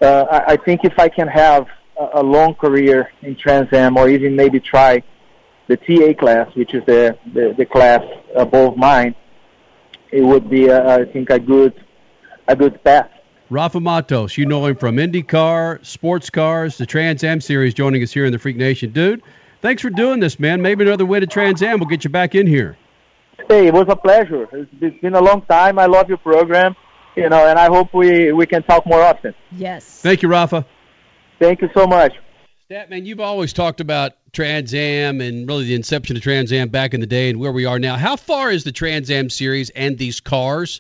uh, I, I think if I can have a, a long career in Trans Am, or even maybe try the TA class, which is the the, the class above mine, it would be, uh, I think, a good a good path. Rafa Matos, you know him from IndyCar, sports cars, the Trans Am series, joining us here in the Freak Nation. Dude, thanks for doing this, man. Maybe another way to Trans Am will get you back in here. Hey, it was a pleasure. It's been a long time. I love your program, you know, and I hope we, we can talk more often. Yes. Thank you, Rafa. Thank you so much. Statman, you've always talked about Trans Am and really the inception of Trans Am back in the day and where we are now. How far is the Trans Am series and these cars?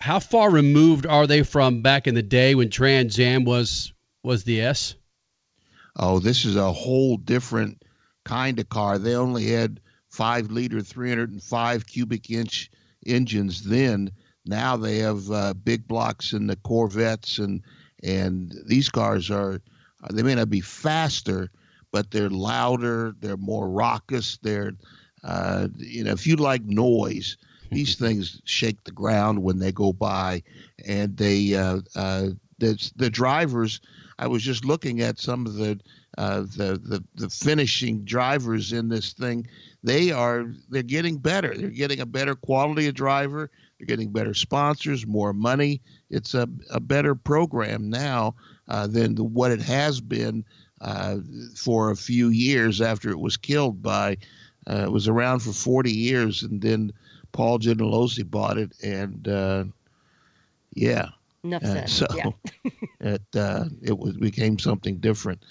How far removed are they from back in the day when Trans Am was was the S? Oh, this is a whole different kind of car. They only had five liter, 305 cubic inch engines then. Now they have uh, big blocks in the Corvettes and and these cars are they may not be faster, but they're louder, they're more raucous, they're uh, you know if you like noise, these things shake the ground when they go by, and they uh, uh, the the drivers. I was just looking at some of the uh, the, the the finishing drivers in this thing. They are they're getting better. They're getting a better quality of driver. They're getting better sponsors, more money. It's a, a better program now uh, than the, what it has been uh, for a few years after it was killed by. Uh, it was around for 40 years, and then Paul Gentilozzi bought it, and uh, yeah, Enough uh, so yeah. it uh, it was became something different.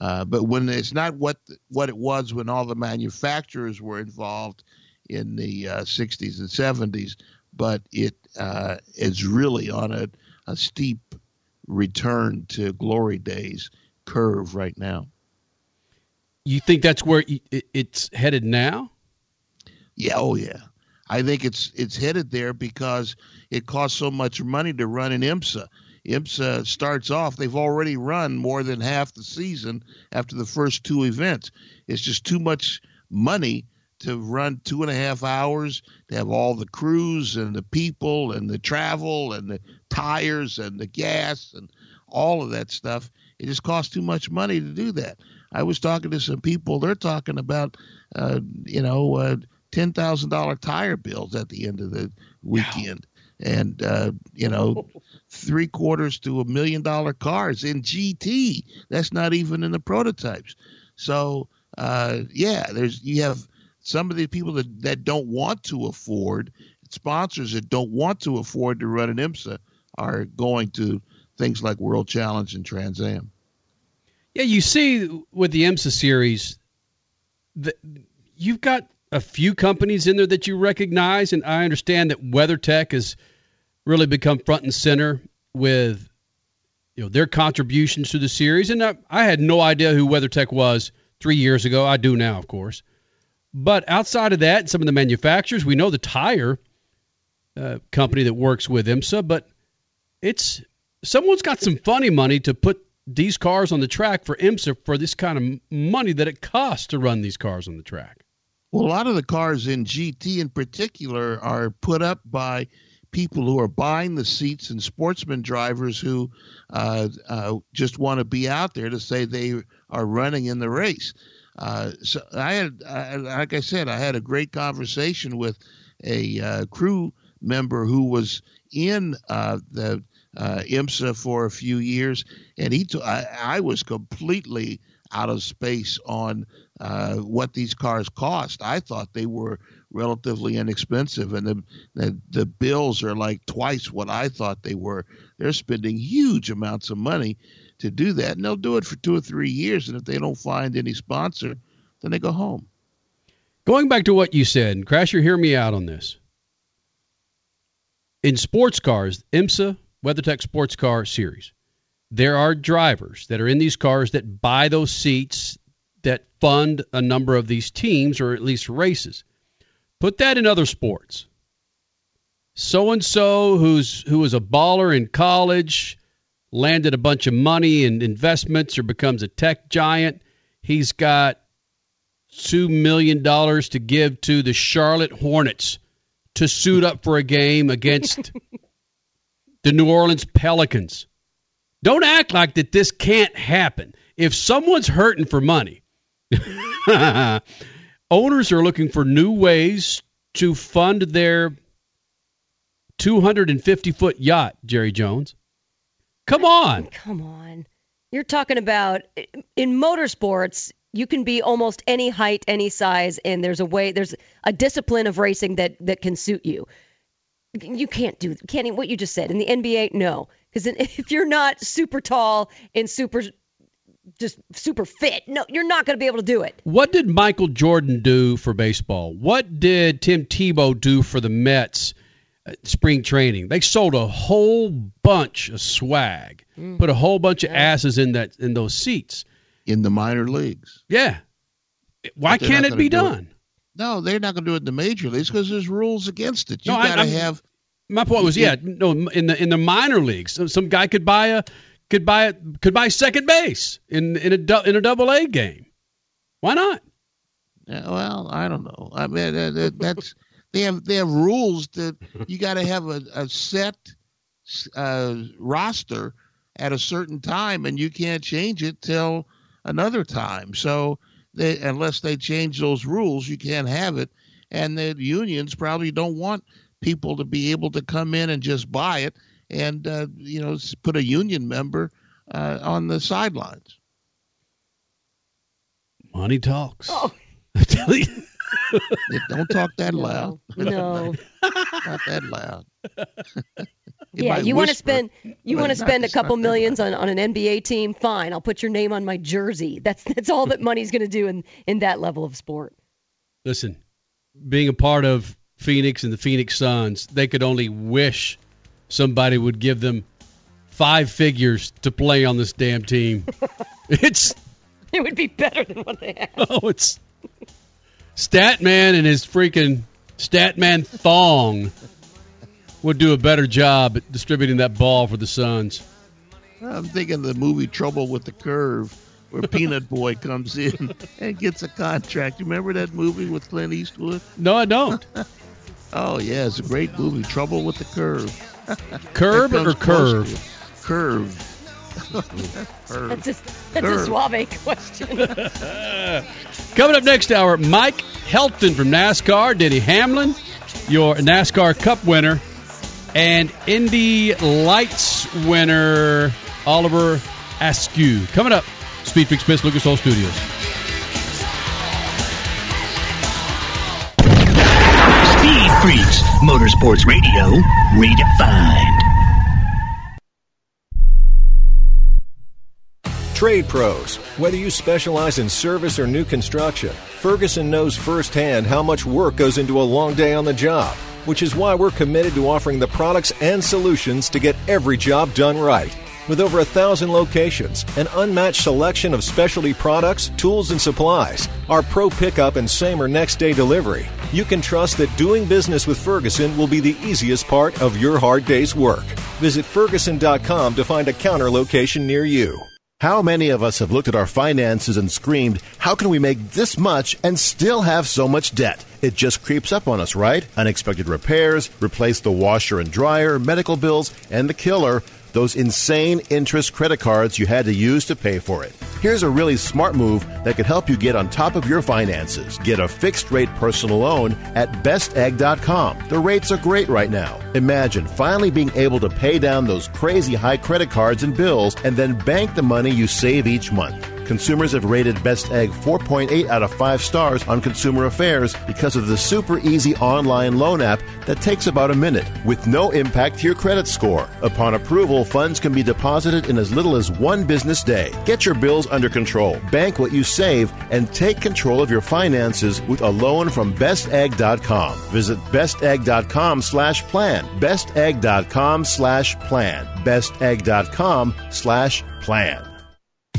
Uh, but when it's not what what it was when all the manufacturers were involved in the uh, 60s and 70s, but it uh, is really on a, a steep return to glory days curve right now. You think that's where it's headed now? Yeah, oh yeah. I think it's it's headed there because it costs so much money to run an IMSA. IMSA starts off; they've already run more than half the season after the first two events. It's just too much money to run two and a half hours to have all the crews and the people and the travel and the tires and the gas and all of that stuff. It just costs too much money to do that. I was talking to some people; they're talking about, uh, you know, uh, ten thousand dollar tire bills at the end of the weekend, and uh, you know, three quarters to a million dollar cars in GT. That's not even in the prototypes. So uh, yeah, there's you have some of the people that, that don't want to afford sponsors that don't want to afford to run an IMSA are going to things like World Challenge and Trans Am. Yeah, you see with the IMSA series, the, you've got a few companies in there that you recognize, and I understand that WeatherTech has really become front and center with you know their contributions to the series. And I, I had no idea who WeatherTech was three years ago. I do now, of course. But outside of that, some of the manufacturers, we know the tire uh, company that works with IMSA, but it's someone's got some funny money to put these cars on the track for IMSA for this kind of money that it costs to run these cars on the track. Well, a lot of the cars in GT in particular are put up by people who are buying the seats and sportsman drivers who uh, uh, just want to be out there to say they are running in the race. Uh, so I had, I, like I said, I had a great conversation with a uh, crew member who was in uh, the uh, IMSA for a few years, and he t- I, I was completely out of space on uh, what these cars cost. I thought they were relatively inexpensive, and the, the the bills are like twice what I thought they were. They're spending huge amounts of money to do that, and they'll do it for two or three years, and if they don't find any sponsor, then they go home. Going back to what you said, Crasher, hear me out on this. In sports cars, IMSA, WeatherTech Sports Car Series, there are drivers that are in these cars that buy those seats that fund a number of these teams or at least races. Put that in other sports. So and so who's who was a baller in college, landed a bunch of money in investments or becomes a tech giant. He's got two million dollars to give to the Charlotte Hornets to suit up for a game against the New Orleans Pelicans. Don't act like that this can't happen. If someone's hurting for money, owners are looking for new ways to fund their 250 foot yacht, Jerry Jones. Come on. Come on. You're talking about in motorsports, you can be almost any height, any size, and there's a way, there's a discipline of racing that that can suit you. You can't do, can't even, what you just said in the NBA. No, because if you're not super tall and super, just super fit, no, you're not going to be able to do it. What did Michael Jordan do for baseball? What did Tim Tebow do for the Mets? uh, Spring training. They sold a whole bunch of swag, Mm. put a whole bunch of asses in that in those seats. in the minor leagues. Yeah. Why can't it be do it. done? No, they're not going to do it in the major leagues because there's rules against it. You No, got to have. My point was, yeah, no, in the in the minor leagues, some- some guy could buy a could buy could buy second base in in a in a double A game. Why not? Yeah, well, I don't know. I mean, uh, that- that's they have they have rules that you got to have a, a set uh, roster at a certain time, and you can't change it till another time. So, they, unless they change those rules, you can't have it. And the unions probably don't want people to be able to come in and just buy it, and uh, you know, put a union member uh, on the sidelines. Money talks. Oh. I tell you. Don't talk that loud. No. Not that loud. Yeah, you want to spend you want to spend a couple millions on, on an NBA team. Fine, I'll put your name on my jersey. That's that's all that money's going to do in in that level of sport. Listen, being a part of Phoenix and the Phoenix Suns, they could only wish somebody would give them five figures to play on this damn team. it's It would be better than what they have. oh, it's Statman and his freaking Statman thong would do a better job at distributing that ball for the Suns. I'm thinking the movie Trouble with the Curve, where Peanut Boy comes in and gets a contract. You remember that movie with Clint Eastwood? No, I don't. oh yeah, it's a great movie, Trouble with the Curve. Curb or comes close curve? Curve. Curve. That's a that's a suave question. Coming up next hour, Mike Helton from NASCAR, Denny Hamlin, your NASCAR Cup winner, and Indy Lights winner Oliver Askew. Coming up, Speed Freaks Miss Lucas Oil Studios. Speed Freaks, Motorsports Radio, redefined. Trade pros. Whether you specialize in service or new construction, Ferguson knows firsthand how much work goes into a long day on the job, which is why we're committed to offering the products and solutions to get every job done right. With over a thousand locations, an unmatched selection of specialty products, tools, and supplies, our pro pickup and same or next day delivery, you can trust that doing business with Ferguson will be the easiest part of your hard day's work. Visit Ferguson.com to find a counter location near you. How many of us have looked at our finances and screamed, How can we make this much and still have so much debt? It just creeps up on us, right? Unexpected repairs, replace the washer and dryer, medical bills, and the killer, those insane interest credit cards you had to use to pay for it. Here's a really smart move that could help you get on top of your finances. Get a fixed rate personal loan at bestegg.com. The rates are great right now. Imagine finally being able to pay down those crazy high credit cards and bills and then bank the money you save each month. Consumers have rated Best Egg 4.8 out of 5 stars on Consumer Affairs because of the super easy online loan app that takes about a minute with no impact to your credit score. Upon approval, funds can be deposited in as little as one business day. Get your bills under control, bank what you save, and take control of your finances with a loan from bestegg.com. Visit bestegg.com slash plan. bestegg.com slash plan. bestegg.com slash plan.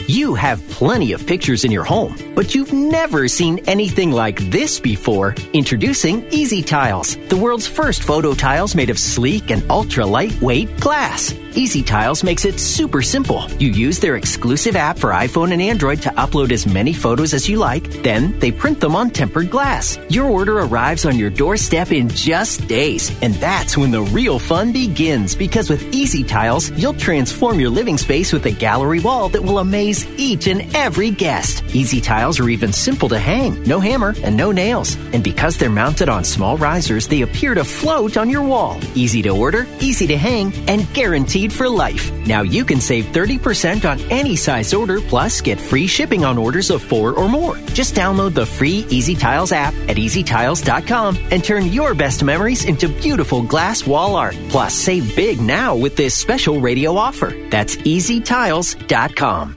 You have plenty of pictures in your home, but you've never seen anything like this before. Introducing Easy Tiles, the world's first photo tiles made of sleek and ultra lightweight glass. Easy Tiles makes it super simple. You use their exclusive app for iPhone and Android to upload as many photos as you like, then they print them on tempered glass. Your order arrives on your doorstep in just days, and that's when the real fun begins because with Easy Tiles, you'll transform your living space with a gallery wall that will amaze each and every guest. Easy tiles are even simple to hang, no hammer and no nails. And because they're mounted on small risers, they appear to float on your wall. Easy to order, easy to hang, and guaranteed for life. Now you can save 30% on any size order, plus get free shipping on orders of four or more. Just download the free Easy Tiles app at easytiles.com and turn your best memories into beautiful glass wall art. Plus, save big now with this special radio offer. That's easytiles.com.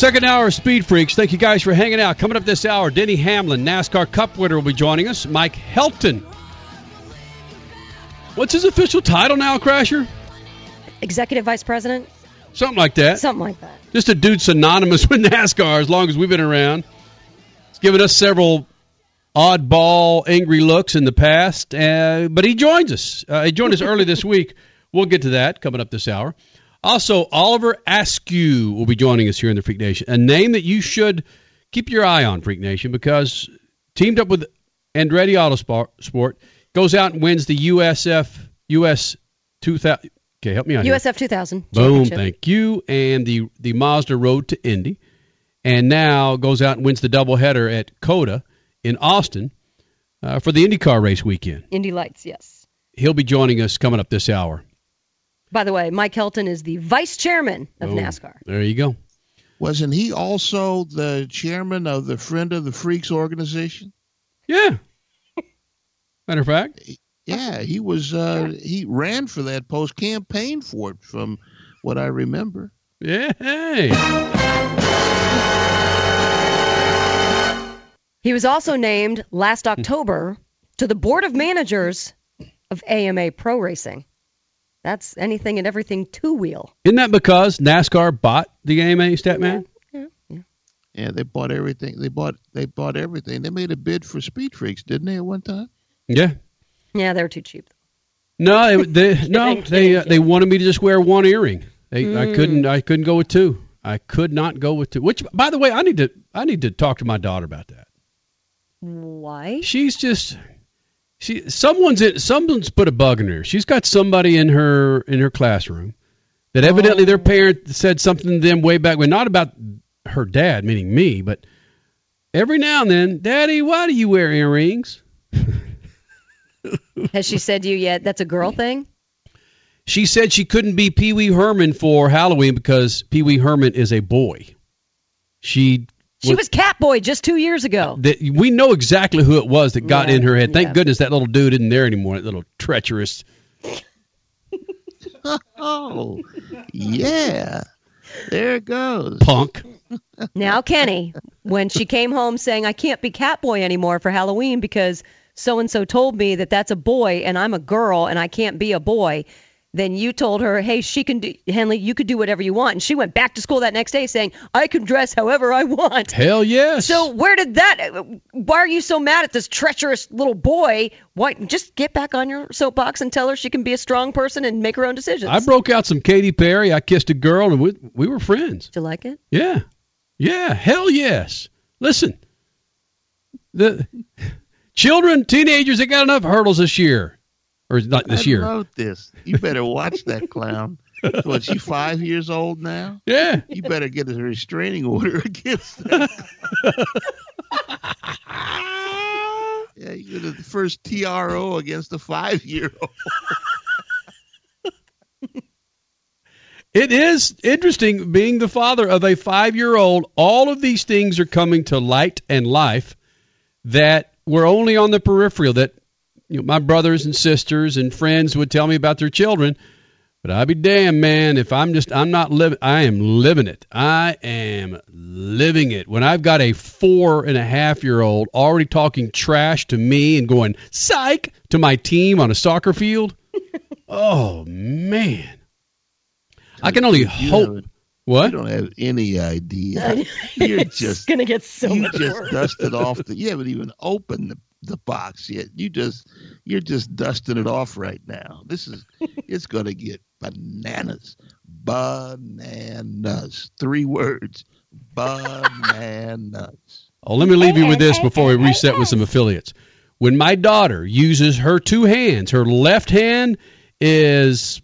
Second hour of Speed Freaks. Thank you guys for hanging out. Coming up this hour, Denny Hamlin, NASCAR Cup winner, will be joining us. Mike Helton. What's his official title now, Crasher? Executive Vice President? Something like that. Something like that. Just a dude synonymous with NASCAR as long as we've been around. He's given us several oddball, angry looks in the past, uh, but he joins us. Uh, he joined us early this week. We'll get to that coming up this hour. Also, Oliver Askew will be joining us here in the Freak Nation. A name that you should keep your eye on, Freak Nation, because teamed up with Andretti Autosport, goes out and wins the USF US 2000. Okay, help me out. here. USF 2000. Boom, thank you. And the the Mazda Road to Indy, and now goes out and wins the doubleheader at COTA in Austin uh, for the IndyCar race weekend. Indy Lights, yes. He'll be joining us coming up this hour. By the way, Mike Helton is the vice chairman of Boom. NASCAR. There you go. Wasn't he also the chairman of the Friend of the Freaks organization? Yeah. Matter of fact, Yeah, he was. Uh, he ran for that post, campaigned for it, from what I remember. Yeah. Hey. He was also named last October to the board of managers of AMA Pro Racing. That's anything and everything two wheel. Isn't that because NASCAR bought the AMA Statman? Yeah, Yeah. Yeah, they bought everything. They bought. They bought everything. They made a bid for Speed Freaks, didn't they, at one time? Yeah. Yeah, they were too cheap. No, they, they no, they uh, they wanted me to just wear one earring. They, I Mm. couldn't I couldn't go with two. I could not go with two. Which, by the way, I need to I need to talk to my daughter about that. Why? She's just she someone's in, someone's put a bug in her. She's got somebody in her in her classroom that evidently their oh. parent said something to them way back when, not about her dad, meaning me, but every now and then, Daddy, why do you wear earrings? Has she said to you yet that's a girl thing? She said she couldn't be Pee Wee Herman for Halloween because Pee Wee Herman is a boy. She She was Catboy just two years ago. that we know exactly who it was that got Yeah, in her head. Thank yeah. goodness that little dude isn't there anymore. That little treacherous. oh, yeah. There it goes. Punk. Now, Kenny, when she came home saying, I can't be Catboy anymore for Halloween because so and so told me that that's a boy and I'm a girl and I can't be a boy, then you told her, hey, she can do, Henley, you could do whatever you want. And she went back to school that next day saying, I can dress however I want. Hell yes. So where did that, why are you so mad at this treacherous little boy? Why, just get back on your soapbox and tell her she can be a strong person and make her own decisions. I broke out some Katy Perry. I kissed a girl, and we, we were friends. Did you like it? Yeah. Yeah. Hell yes. Listen, the Children, teenagers, they got enough hurdles this year, or not this I year. wrote this. You better watch that clown. What, she five years old now? Yeah. You better get a restraining order against that. yeah, you're the first TRO against a five year old. It is interesting being the father of a five year old. All of these things are coming to light and life that were only on the peripheral. That you know, my brothers and sisters and friends would tell me about their children. But I'd be damned, man, if I'm just, I'm not living, I am living it. I am living it. When I've got a four and a half year old already talking trash to me and going, psych, to my team on a soccer field. oh, man. I can only hope. What? You don't have any idea. You're it's just gonna get so you much just worse. dusted off the. You haven't even opened the, the box yet. You just you're just dusting it off right now. This is it's gonna get bananas, bananas. Three words, bananas. Oh, let me leave you with this before we reset with some affiliates. When my daughter uses her two hands, her left hand is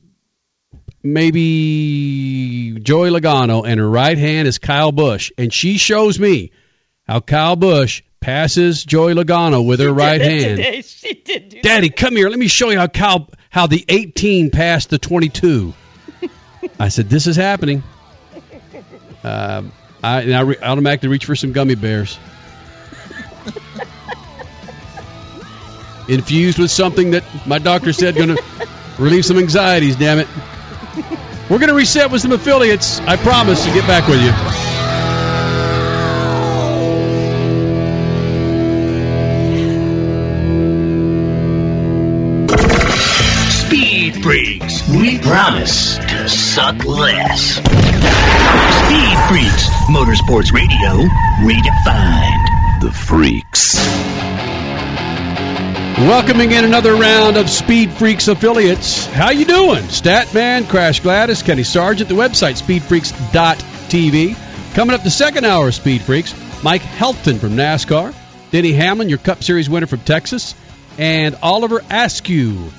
maybe Joey Logano, and her right hand is Kyle Busch, and she shows me how Kyle Busch passes Joey Logano with her right hand. Today, she did do Daddy, come here. Let me show you how Kyle, how the 18 passed the 22. I said, "This is happening." Um, I, and I re- automatically reach for some gummy bears, infused with something that my doctor said going to relieve some anxieties. Damn it! We're going to reset with some affiliates. I promise to get back with you. Freaks, we promise to suck less. Speed Freaks, Motorsports Radio, redefined. The Freaks. Welcoming in another round of Speed Freaks affiliates. How you doing? Statman, Crash Gladys, Kenny Sargent, the website speedfreaks.tv. Coming up the second hour of Speed Freaks, Mike Helton from NASCAR, Denny Hamlin, your Cup Series winner from Texas, and Oliver Askew,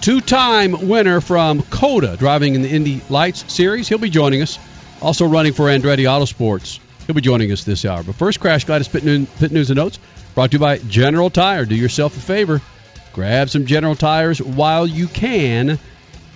two-time winner from COTA, driving in the Indy Lights Series. He'll be joining us. Also running for Andretti Autosports. He'll be joining us this hour. But first, Crash Gladys Pit News, Pit News and Notes, brought to you by General Tire. Do yourself a favor. Grab some General Tires while you can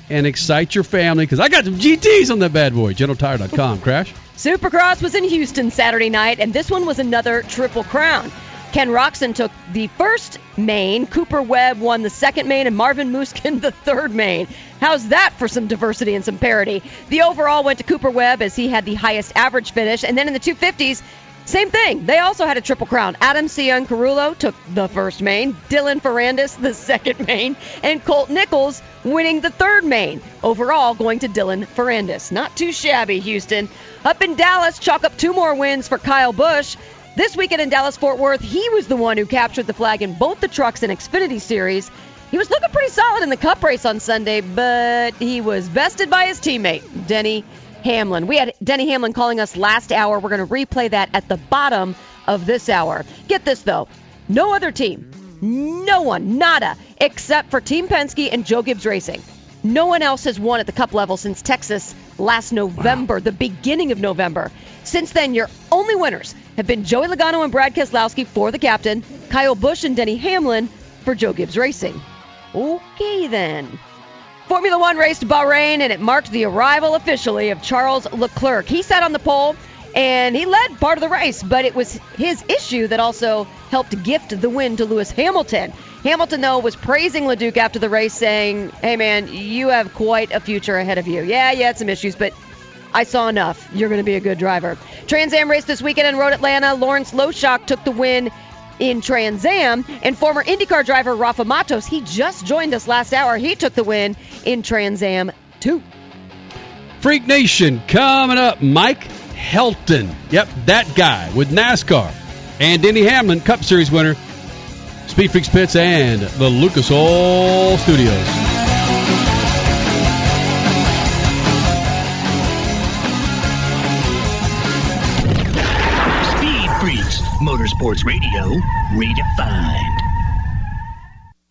and excite your family because I got some GTs on that bad boy. GeneralTire.com. Crash. Supercross was in Houston Saturday night, and this one was another Triple Crown. Ken Roczen took the first main, Cooper Webb won the second main, and Marvin Musquin the third main. How's that for some diversity and some parity? The overall went to Cooper Webb as he had the highest average finish, and then in the 250s, same thing. They also had a triple crown. Adam Cianciarulo took the first main, Dylan Ferrandis the second main, and Colt Nichols winning the third main. Overall, going to Dylan Ferrandis. Not too shabby, Houston. Up in Dallas, chalk up two more wins for Kyle Busch. This weekend in Dallas Fort Worth, he was the one who captured the flag in both the trucks and Xfinity Series. He was looking pretty solid in the Cup race on Sunday, but he was bested by his teammate, Denny Hamlin. We had Denny Hamlin calling us last hour. We're going to replay that at the bottom of this hour. Get this, though. No other team, no one, nada, except for Team Penske and Joe Gibbs Racing. No one else has won at the Cup level since Texas last November, the beginning of November. Since then, your only winners have been Joey Logano and Brad Keselowski for the captain, Kyle Busch and Denny Hamlin for Joe Gibbs Racing. Okay, then. Formula One raced Bahrain, and it marked the arrival officially of Charles Leclerc. He sat on the pole and he led part of the race, but it was his issue that also helped gift the win to Lewis Hamilton. Hamilton, though, was praising LeDuc after the race, saying, Hey, man, you have quite a future ahead of you. Yeah, you had some issues, but I saw enough. You're going to be a good driver. Trans Am race this weekend in Road Atlanta. Lawrence Loshak took the win in Trans Am, and former IndyCar driver Rafa Matos, he just joined us last hour. He took the win in Trans Am 2. Freak Nation coming up. Mike Helton. Yep, that guy with NASCAR. And Denny Hamlin, Cup Series winner. Speed Freaks Pits and the Lucas Oil Studios. Speed Freaks, Motorsports Radio redefined.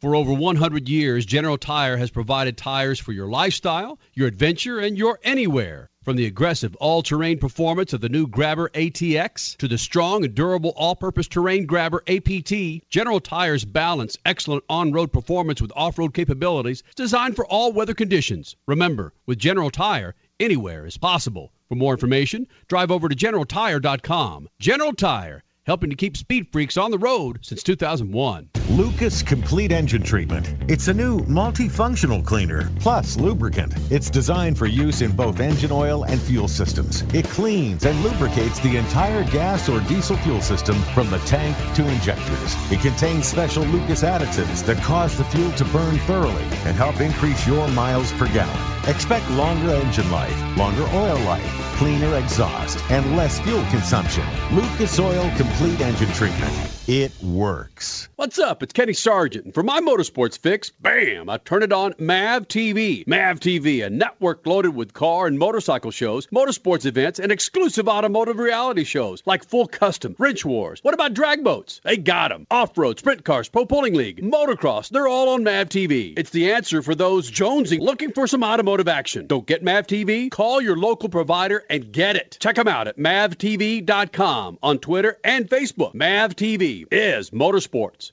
For over 100 years, General Tire has provided tires for your lifestyle, your adventure, and your anywhere. From the aggressive all-terrain performance of the new Grabber ATX to the strong and durable all-purpose terrain Grabber APT, General Tire's balance excellent on-road performance with off-road capabilities designed for all weather conditions. Remember, with General Tire, anywhere is possible. For more information, drive over to generaltire.com. General Tire, helping to keep speed freaks on the road since 2001. Lucas Complete Engine Treatment. It's a new multifunctional cleaner plus lubricant. It's designed for use in both engine oil and fuel systems. It cleans and lubricates the entire gas or diesel fuel system from the tank to injectors. It contains special Lucas additives that cause the fuel to burn thoroughly and help increase your miles per gallon. Expect longer engine life, longer oil life, cleaner exhaust, and less fuel consumption. Lucas Oil Complete Engine Treatment. It works. What's up? It's Kenny Sargent. And for my motorsports fix, bam, I turn it on MAV TV. MAV TV, a network loaded with car and motorcycle shows, motorsports events, and exclusive automotive reality shows like Full Custom, Wrench Wars. What about drag boats? They got 'em. Off-road, sprint cars, pro pulling league, motocross, they're all on MAV TV. It's the answer for those jonesing looking for some automotive action. Don't get MAV TV? Call your local provider and get it. Check them out at mavtv.com on Twitter and Facebook. MAV TV is motorsports.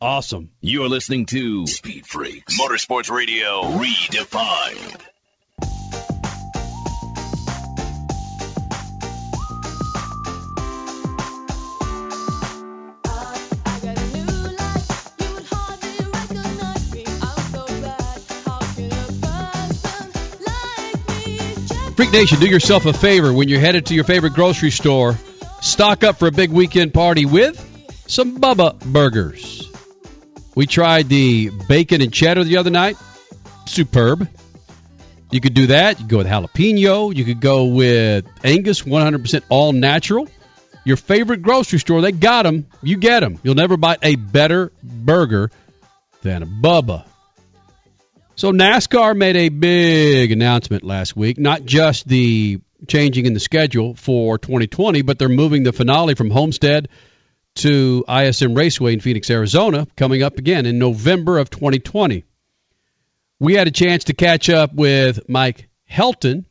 awesome. You're listening to Speed Freaks Motorsports Radio Redefined. Freak Nation, do yourself a favor when you're headed to your favorite grocery store. Stock up for a big weekend party with some Bubba Burgers. We tried the bacon and cheddar the other night. Superb. You could do that. You could go with jalapeno. You could go with Angus, 100% all natural. Your favorite grocery store, they got them. You get them. You'll never buy a better burger than a Bubba. So NASCAR made a big announcement last week, not just the changing in the schedule for 2020, but they're moving the finale from Homestead to ISM Raceway in Phoenix, Arizona, coming up again in November of 2020. We had a chance to catch up with Mike Helton.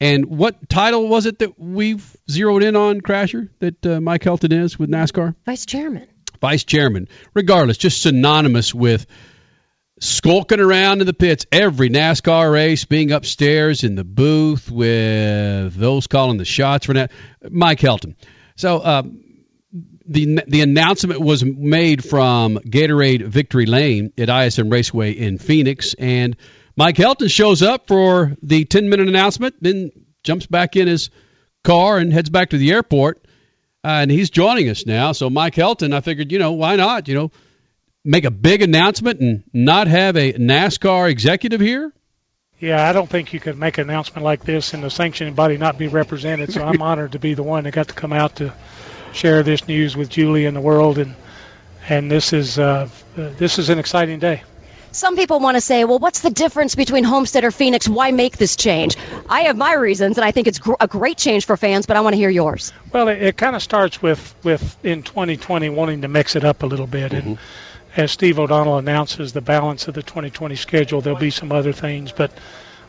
And what title was it that we've zeroed in on, Crasher, that uh, Mike Helton is with NASCAR? Vice chairman. Vice chairman. Regardless, just synonymous with skulking around in the pits every NASCAR race, being upstairs in the booth with those calling the shots for that. Mike Helton. So, um, the the announcement was made from Gatorade Victory Lane at ISM Raceway in Phoenix, and Mike Helton shows up for the 10 minute announcement, then jumps back in his car and heads back to the airport, uh, and he's joining us now. So Mike Helton, I figured, you know, why not, you know, make a big announcement and not have a NASCAR executive here? Yeah, I don't think you could make an announcement like this and the sanctioning body not be represented. So I'm honored to be the one that got to come out to share this news with Julie and the world. And and this is uh, uh, this is an exciting day. Some people want to say, well, what's the difference between Homestead or Phoenix? Why make this change? I have my reasons, and I think it's gr- a great change for fans, but I want to hear yours. Well, it, it kind of starts with, with in 2020 wanting to mix it up a little bit. Mm-hmm. And as Steve O'Donnell announces the balance of the 2020 schedule, there'll be some other things. But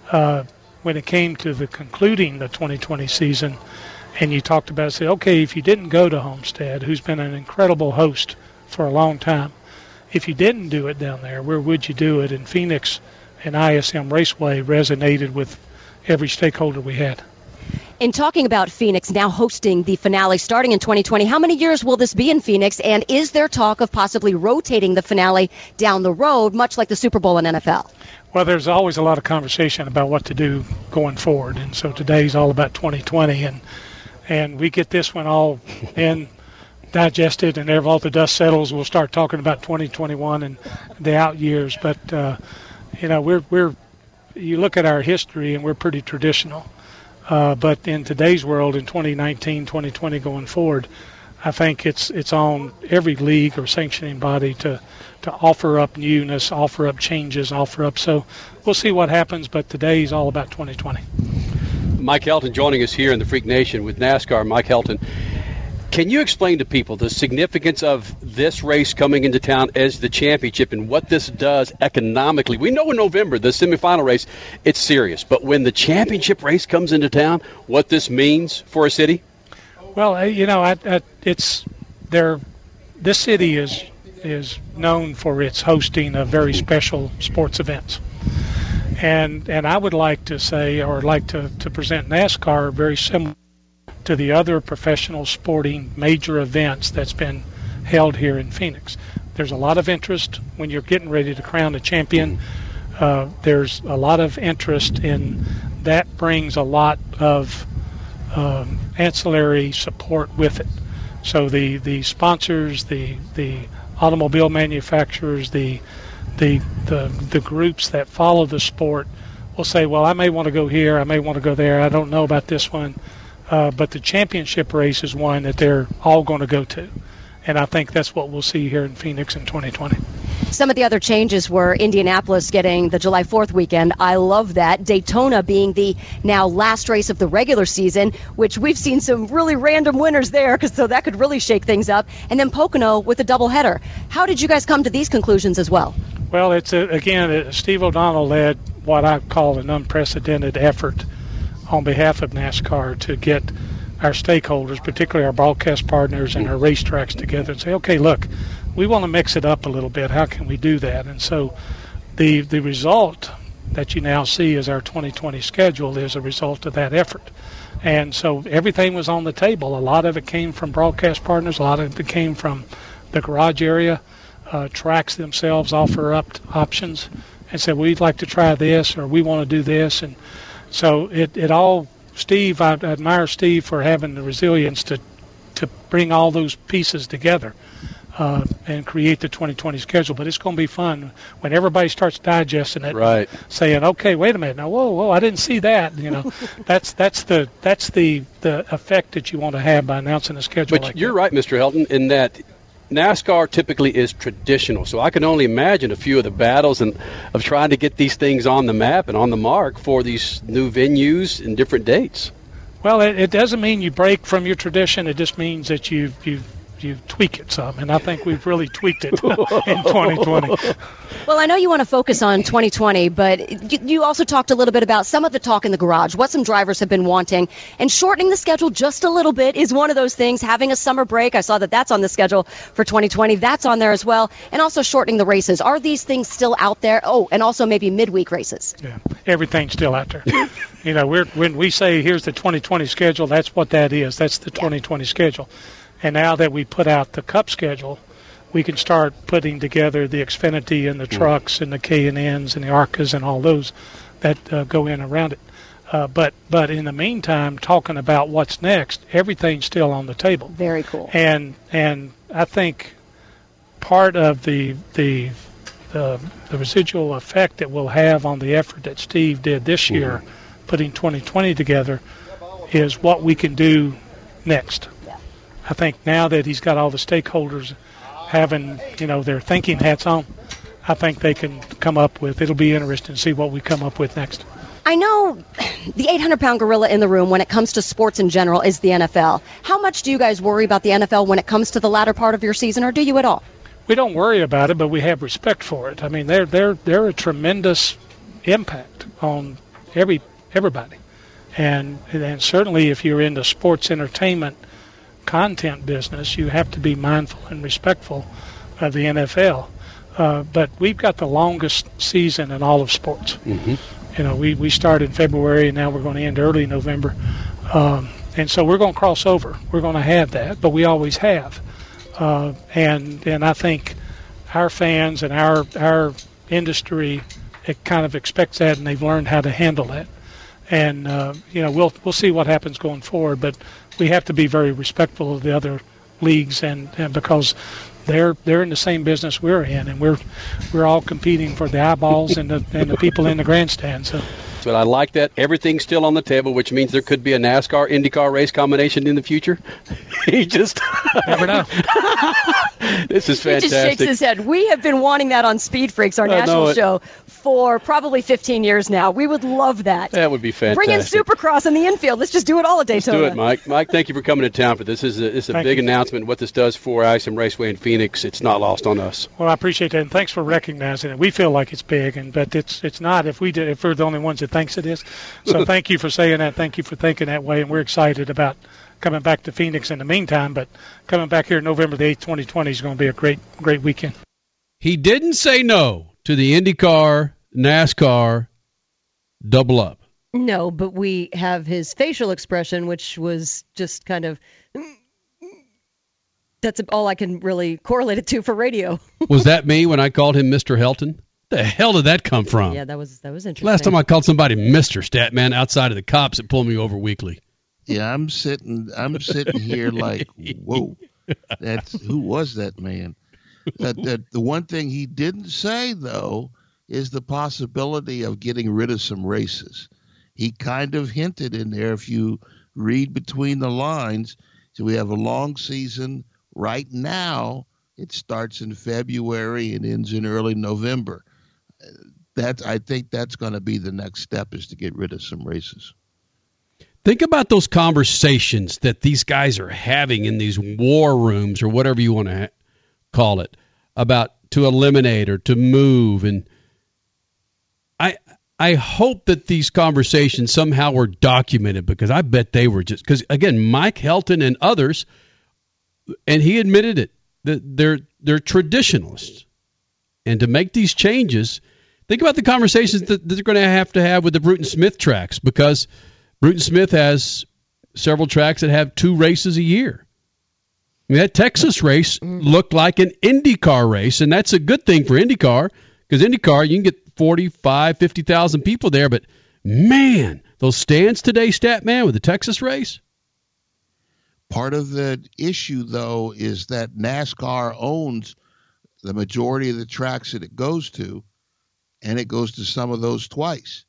uh, when it came to the concluding the 2020 season, and you talked about, say, okay, if you didn't go to Homestead, who's been an incredible host for a long time, if you didn't do it down there, where would you do it? And Phoenix and ISM Raceway resonated with every stakeholder we had. In talking about Phoenix now hosting the finale starting in 2020, how many years will this be in Phoenix? And is there talk of possibly rotating the finale down the road, much like the Super Bowl in NFL? Well, there's always a lot of conversation about what to do going forward, and so today's all about 2020, and and we get this one all in digested, and if all the dust settles, we'll start talking about 2021 and the out years. But uh, you know, we're we're you look at our history, and we're pretty traditional. Uh, but in today's world, in 2019, 2020, going forward, I think it's it's on every league or sanctioning body to to offer up newness, offer up changes, offer up. So we'll see what happens. But today is all about 2020. Mike Helton joining us here in the Freak Nation with NASCAR. Mike Helton, can you explain to people the significance of this race coming into town as the championship and what this does economically? We know in November, the semifinal race, it's serious. But when the championship race comes into town, what this means for a city? Well, uh, you know, I, I, it's there. This city is is known for its hosting of very special sports events, and and I would like to say, or like to to present NASCAR very similar to the other professional sporting major events that's been held here in Phoenix. There's a lot of interest when you're getting ready to crown a champion. Uh, there's a lot of interest in that brings a lot of um, ancillary support with it. So the, the sponsors, the the automobile manufacturers, the the the the groups that follow the sport will say, well, I may want to go here, I may want to go there. I don't know about this one, uh, but the championship race is one that they're all going to go to, and I think that's what we'll see here in Phoenix in 2020. Some of the other changes were Indianapolis getting the July 4th weekend. I love that. Daytona being the now last race of the regular season, which we've seen some really random winners there, because so that could really shake things up. And then Pocono with a doubleheader. How did you guys come to these conclusions as well? Well, it's a, again, Steve O'Donnell led what I call an unprecedented effort on behalf of NASCAR to get our stakeholders, particularly our broadcast partners and our racetracks together and say, okay, look, we want to mix it up a little bit. How can we do that? And so the the result that you now see as our 2020 schedule is a result of that effort. And so everything was on the table. A lot of it came from broadcast partners. A lot of it came from the garage area. Uh, tracks themselves offer up options and said, we'd like to try this or we want to do this. And so it, it all, Steve, I admire Steve for having the resilience to, to bring all those pieces together. Uh, and create the 2020 schedule. But it's going to be fun when everybody starts digesting it, right? Saying, "Okay, wait a minute, now, whoa, whoa, I didn't see that." You know, that's that's the that's the the effect that you want to have by announcing a schedule. But like you're right, Mr. Helton, in that NASCAR typically is traditional. So I can only imagine a few of the battles and of trying to get these things on the map and on the mark for these new venues and different dates. Well, it, it doesn't mean you break from your tradition. It just means that you've you you tweak it some, and I think we've really tweaked it in 2020. Well, I know you want to focus on 2020, but you, you also talked a little bit about some of the talk in the garage, what some drivers have been wanting, and shortening the schedule just a little bit is one of those things. Having a summer break, I saw that that's on the schedule for 2020. That's on there as well, and also shortening the races. Are these things still out there? Oh, and also maybe midweek races. Yeah, everything's still out there. you know, we're, when we say here's the 2020 schedule, that's what that is. That's the 2020 schedule. And now that we put out the Cup schedule, we can start putting together the Xfinity and the trucks and the K and N's and the Arcas and all those that uh, go in around it. Uh, but but in the meantime, talking about what's next, everything's still on the table. Very cool. And and I think part of the the the, the residual effect that we'll have on the effort that Steve did this year, putting 2020 together, is what we can do next. I think now that he's got all the stakeholders having you know their thinking hats on, I think they can come up with. It'll be interesting to see what we come up with next. I know the 800 pound gorilla in the room when it comes to sports in general is the NFL. How much do you guys worry about the NFL when it comes to the latter part of your season, or do you at all? We don't worry about it, but we have respect for it. I mean, they're they're they're a tremendous impact on every everybody, and and certainly if you're into sports entertainment content business, you have to be mindful and respectful of the NFL. Uh, but we've got the longest season in all of sports. Mm-hmm. You know, we, we start in February and now we're going to end early November. Um, and so we're going to cross over. We're going to have that, but we always have. Uh, and and I think our fans and our our industry it kind of expects that, and they've learned how to handle that. And uh, you know, we'll we'll see what happens going forward, but we have to be very respectful of the other leagues, and, and because they're they're in the same business we're in, and we're we're all competing for the eyeballs and the and the people in the grandstand. So. But I like that everything's still on the table, which means there could be a NASCAR IndyCar race combination in the future. he just never know. this is fantastic. He just shakes his head. We have been wanting that on Speed Freaks, our I know national it. show, for probably 15 years now. We would love that. That would be fantastic. Bring in Supercross in the infield. Let's just do it all at Let's Daytona. do it, Mike. Mike, thank you for coming to town for this. This is a, this is a big you. announcement. What this does for ISM Raceway in Phoenix, it's not lost on us. Well, I appreciate that, and thanks for recognizing it. We feel like it's big, and but it's it's not. If we did, if we're the only ones that thinks it is, so thank you for saying that. Thank you for thinking that way, and we're excited about coming back to Phoenix in the meantime. But coming back here November the eighth, 2020 is going to be a great great weekend. He didn't say no to the IndyCar, NASCAR double up. No, but we have his facial expression, which was just kind of. That's all I can really correlate it to for radio. Was that me when I called him Mr. Helton? The hell did that come from? yeah, that was that was interesting. Last time I called somebody Mr. Statman outside of the cops that pulled me over weekly. Yeah, I'm sitting. I'm sitting here like, whoa, that's who was that man? That, that the one thing he didn't say though is the possibility of getting rid of some races. He kind of hinted in there if you read between the lines. So we have a long season right now. It starts in February and ends in early November. That I think that's going to be the next step is to get rid of some races. Think about those conversations that these guys are having in these war rooms or whatever you want to call it about to eliminate or to move and I I hope that these conversations somehow were documented because I bet they were just because again Mike Helton and others and he admitted it that they're they're traditionalists and to make these changes think about the conversations that, that they're going to have to have with the Bruton Smith tracks because Bruton Smith has several tracks that have two races a year. I mean, that Texas race mm-hmm. looked like an IndyCar race, and that's a good thing for IndyCar because IndyCar, you can get 45, 50,000 people there, but man, those stands today, Statman, with the Texas race. Part of the issue, though, is that NASCAR owns the majority of the tracks that it goes to, and it goes to some of those twice.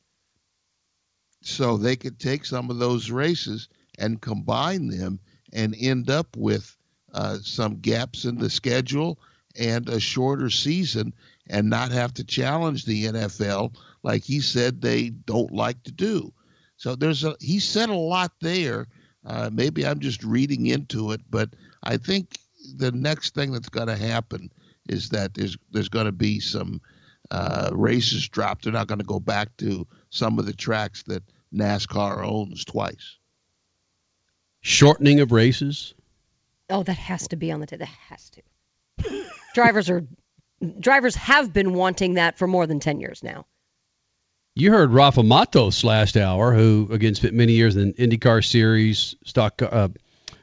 So they could take some of those races and combine them and end up with uh, some gaps in the schedule and a shorter season and not have to challenge the NFL like he said they don't like to do. So there's a he said a lot there. Uh, maybe I'm just reading into it, but I think the next thing that's going to happen is that there's there's going to be some uh, races dropped. They're not going to go back to some of the tracks that NASCAR owns twice. Shortening of races. Oh, that has to be on the table. That has to. drivers are drivers have been wanting that for more than ten years now. You heard Rafa Matos last hour, who again spent many years in IndyCar Series, stock uh,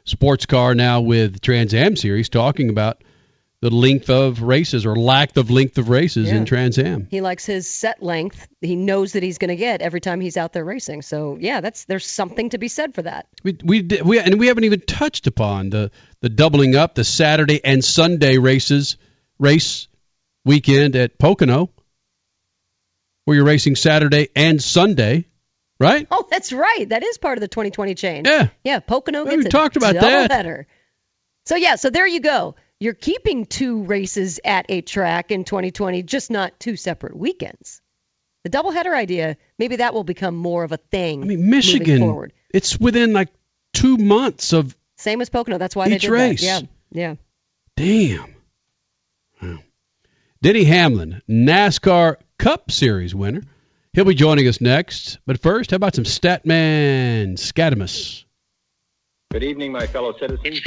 sports car, now with Trans Am Series, talking about the length of races or lack of length of races in Trans Am. He likes his set length. He knows that he's going to get every time he's out there racing. So yeah, that's there's something to be said for that. We we did- we and we haven't even touched upon the the doubling up the Saturday and Sunday races race weekend at Pocono, where you're racing Saturday and Sunday, right? Oh, that's right. That is part of the 2020 change. Yeah. Yeah. Pocono We gets a talked about that. header. So yeah, so there you go. You're keeping two races at a track in 2020, just not two separate weekends. The doubleheader idea, maybe that will become more of a thing. I mean, Michigan, forward. it's within like two months of Same as Pocono. That's why Each they did race. that. Yeah, yeah. Damn. Wow. Denny Hamlin, NASCAR Cup Series winner. He'll be joining us next. But first, how about some Statman Scatamus? Good evening, my fellow citizens.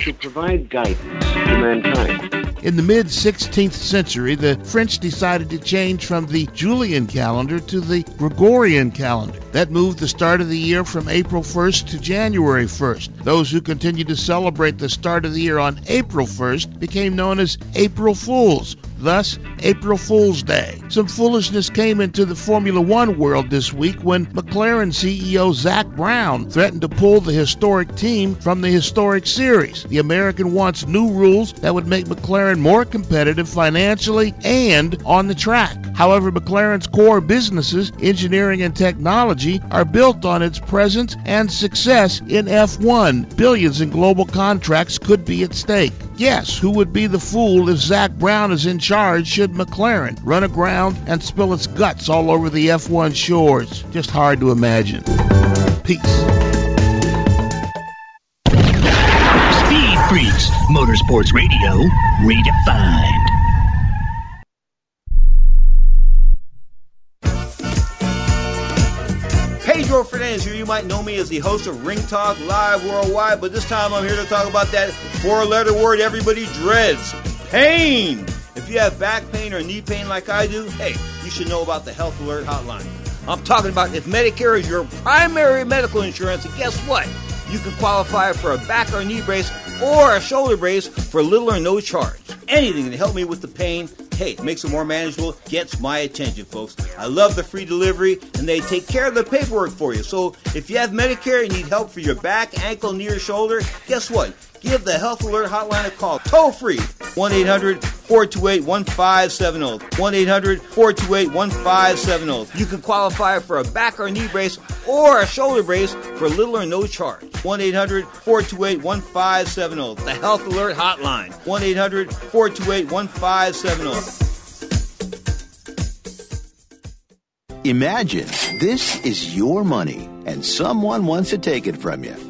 To provide guidance to mankind. In the mid 16th century, the French decided to change from the Julian calendar to the Gregorian calendar. That moved the start of the year from April 1st to January 1st. Those who continued to celebrate the start of the year on April 1st became known as April Fools, thus April Fool's Day. Some foolishness came into the Formula One world this week when McLaren CEO Zak Brown threatened to pull the historic team from the historic series. The American wants new rules that would make McLaren more competitive financially and on the track. However, McLaren's core businesses, engineering and technology, are built on its presence and success in F1. Billions in global contracts could be at stake. Yes, who would be the fool if Zak Brown is in charge should McLaren run aground and spill its guts all over the F1 shores? Just hard to imagine. Peace. Speed Freaks, Motorsports Radio, redefined. Fernandez here. You might know me as the host of Ring Talk Live Worldwide, but this time I'm here to talk about that four letter word everybody dreads pain. If you have back pain or knee pain like I do, hey, you should know about the Health Alert Hotline. I'm talking about if Medicare is your primary medical insurance, guess what? You can qualify for a back or knee brace or a shoulder brace for little or no charge. Anything to help me with the pain, hey, makes it more manageable, gets my attention, folks. I love the free delivery, and they take care of the paperwork for you. So if you have Medicare and need help for your back, ankle, knee, or shoulder, guess what? Give the Health Alert Hotline a call, toll free, 1 800 428 1570. 1 800 428 1570. You can qualify for a back or knee brace or a shoulder brace for little or no charge. 1 800 428 1570. The Health Alert Hotline, 1 800 428 1570. Imagine this is your money and someone wants to take it from you.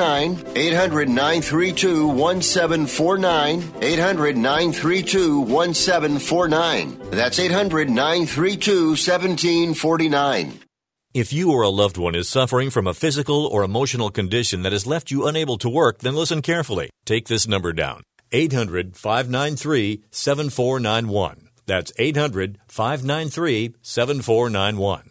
800 932 1749. 800 932 1749. That's 800 932 1749. If you or a loved one is suffering from a physical or emotional condition that has left you unable to work, then listen carefully. Take this number down 800 593 7491. That's 800 593 7491.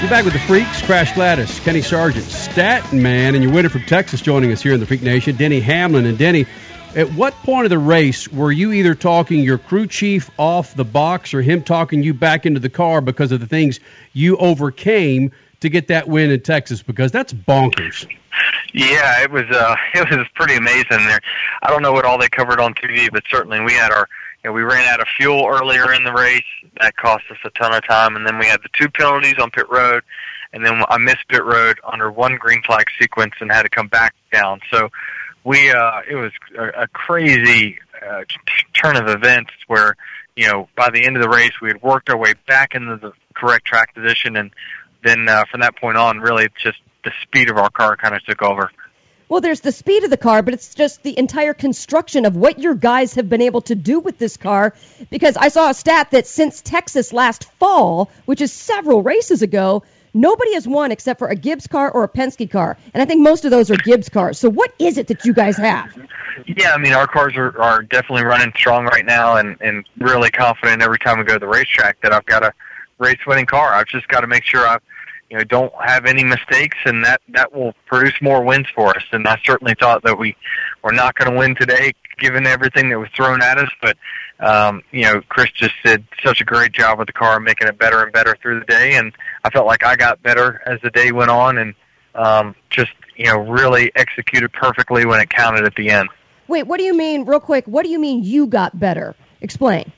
We're back with the Freaks, Crash Gladys, Kenny Sargent, Statman, and your winner from Texas joining us here in the Freak Nation, Denny Hamlin. And Denny, At what point of the race were you either talking your crew chief off the box or him talking you back into the car because of the things you overcame to get that win in Texas? Because that's bonkers. Yeah, it was uh, it was pretty amazing there. I don't know what all they covered on TV, but certainly we had our you know, we ran out of fuel earlier in the race. That cost us a ton of time, and then we had the two penalties on pit road, and then I missed pit road under one green flag sequence and had to come back down. So we uh, it was a, a crazy uh, turn of events where you know by the end of the race we had worked our way back into the correct track position, and then uh, from that point on, really just the speed of our car kind of took over. Well, there's the speed of the car, but it's just the entire construction of what your guys have been able to do with this car. Because I saw a stat that since Texas last fall, which is several races ago, nobody has won except for a Gibbs car or a Penske car. And I think most of those are Gibbs cars. So what is it that you guys have? Yeah, I mean, our cars are, are definitely running strong right now and, and really confident every time we go to the racetrack that I've got a race winning car. I've just got to make sure I've you know don't have any mistakes and that that will produce more wins for us. And i certainly thought that we were not going to win today given everything that was thrown at us. But um you know chris just did such a great job with the car making it better and better through the day. And i felt like i got better as the day went on and um just you know really executed perfectly when it counted at the end. Wait what do you mean real quick what do you mean you got better explain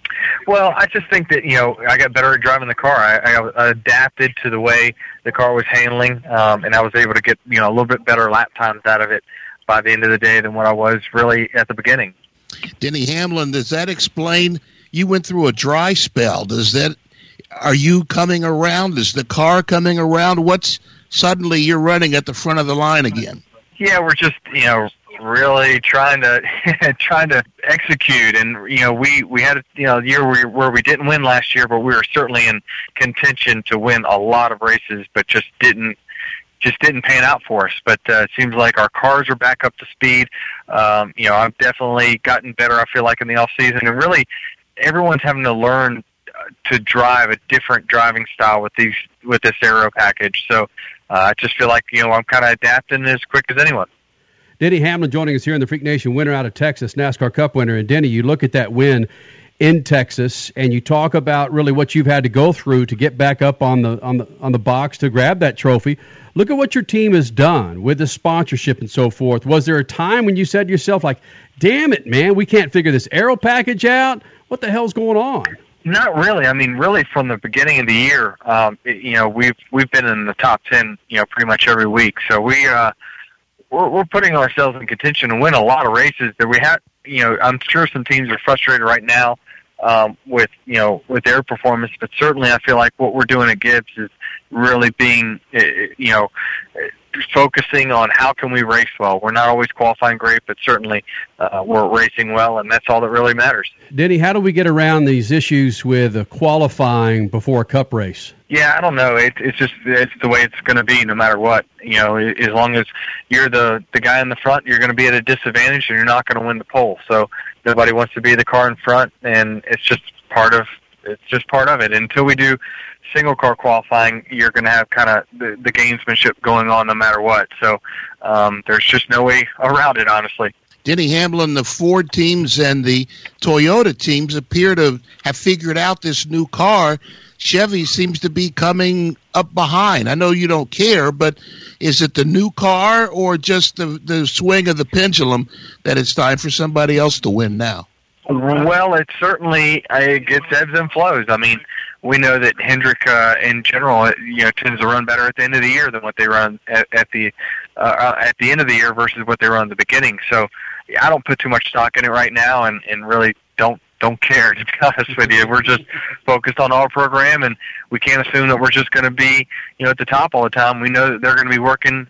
well, I just think that you know I got better at driving the car. I, I adapted to the way the car was handling, um, and I was able to get you know a little bit better lap times out of it by the end of the day than what I was really at the beginning. Denny Hamlin, does that explain you went through a dry spell? Does that are you coming around? Is the car coming around? What's suddenly you're running at the front of the line again? Yeah, we're just you know really trying to trying to execute. And you know we we had you know a year where, where we didn't win last year but we were certainly in contention to win a lot of races but just didn't just didn't pan out for us. But uh, it seems like our cars are back up to speed. Um you know I've definitely gotten better I feel like in the off season. And really everyone's having to learn uh, to drive a different driving style with these with this aero package. So uh, I just feel like you know I'm kind of adapting as quick as anyone Denny Hamlin joining us here in the Freak Nation winner out of Texas, NASCAR Cup winner. And Denny, you look at that win in Texas and you talk about really what you've had to go through to get back up on the on the on the box to grab that trophy. Look at what your team has done with the sponsorship and so forth. Was there a time when you said to yourself like, "Damn it, man, we can't figure this aero package out. What the hell's going on?" Not really. I mean, really, from the beginning of the year, um, it, you know, we've we've been in the top ten, you know, pretty much every week. So we, uh, we're, we're putting ourselves in contention to win a lot of races that we have. You know, I'm sure some teams are frustrated right now um, with you know with their performance, but certainly I feel like what we're doing at Gibbs is really being eh, eh, you know focusing on how can we race well. We're not always qualifying great, but certainly uh, we're racing well, and that's all that really matters. Denny, how do we get around these issues with qualifying before a cup race? Yeah, I don't know. It, it's just it's the way it's going to be, no matter what. You know, as long as you're the the guy in the front, you're going to be at a disadvantage, and you're not going to win the pole. So nobody wants to be the car in front, and it's just part of it's just part of it. Until we do single car qualifying, you're going to have kind of the, the gamesmanship going on no matter what. So um, there's just no way around it, honestly. Denny Hamlin, the Ford teams and the Toyota teams appear to have figured out this new car. Chevy seems to be coming up behind. I know you don't care, but is it the new car or just the the swing of the pendulum that it's time for somebody else to win now? Well, it certainly it gets ebbs and flows. I mean, we know that Hendrick, uh, in general, you know, tends to run better at the end of the year than what they run at, at the uh, at the end of the year versus what they run at the beginning. So, I don't put too much stock in it right now, and and really don't don't care to be honest with you. We're just focused on our program, and we can't assume that we're just going to be you know at the top all the time. We know that they're going to be working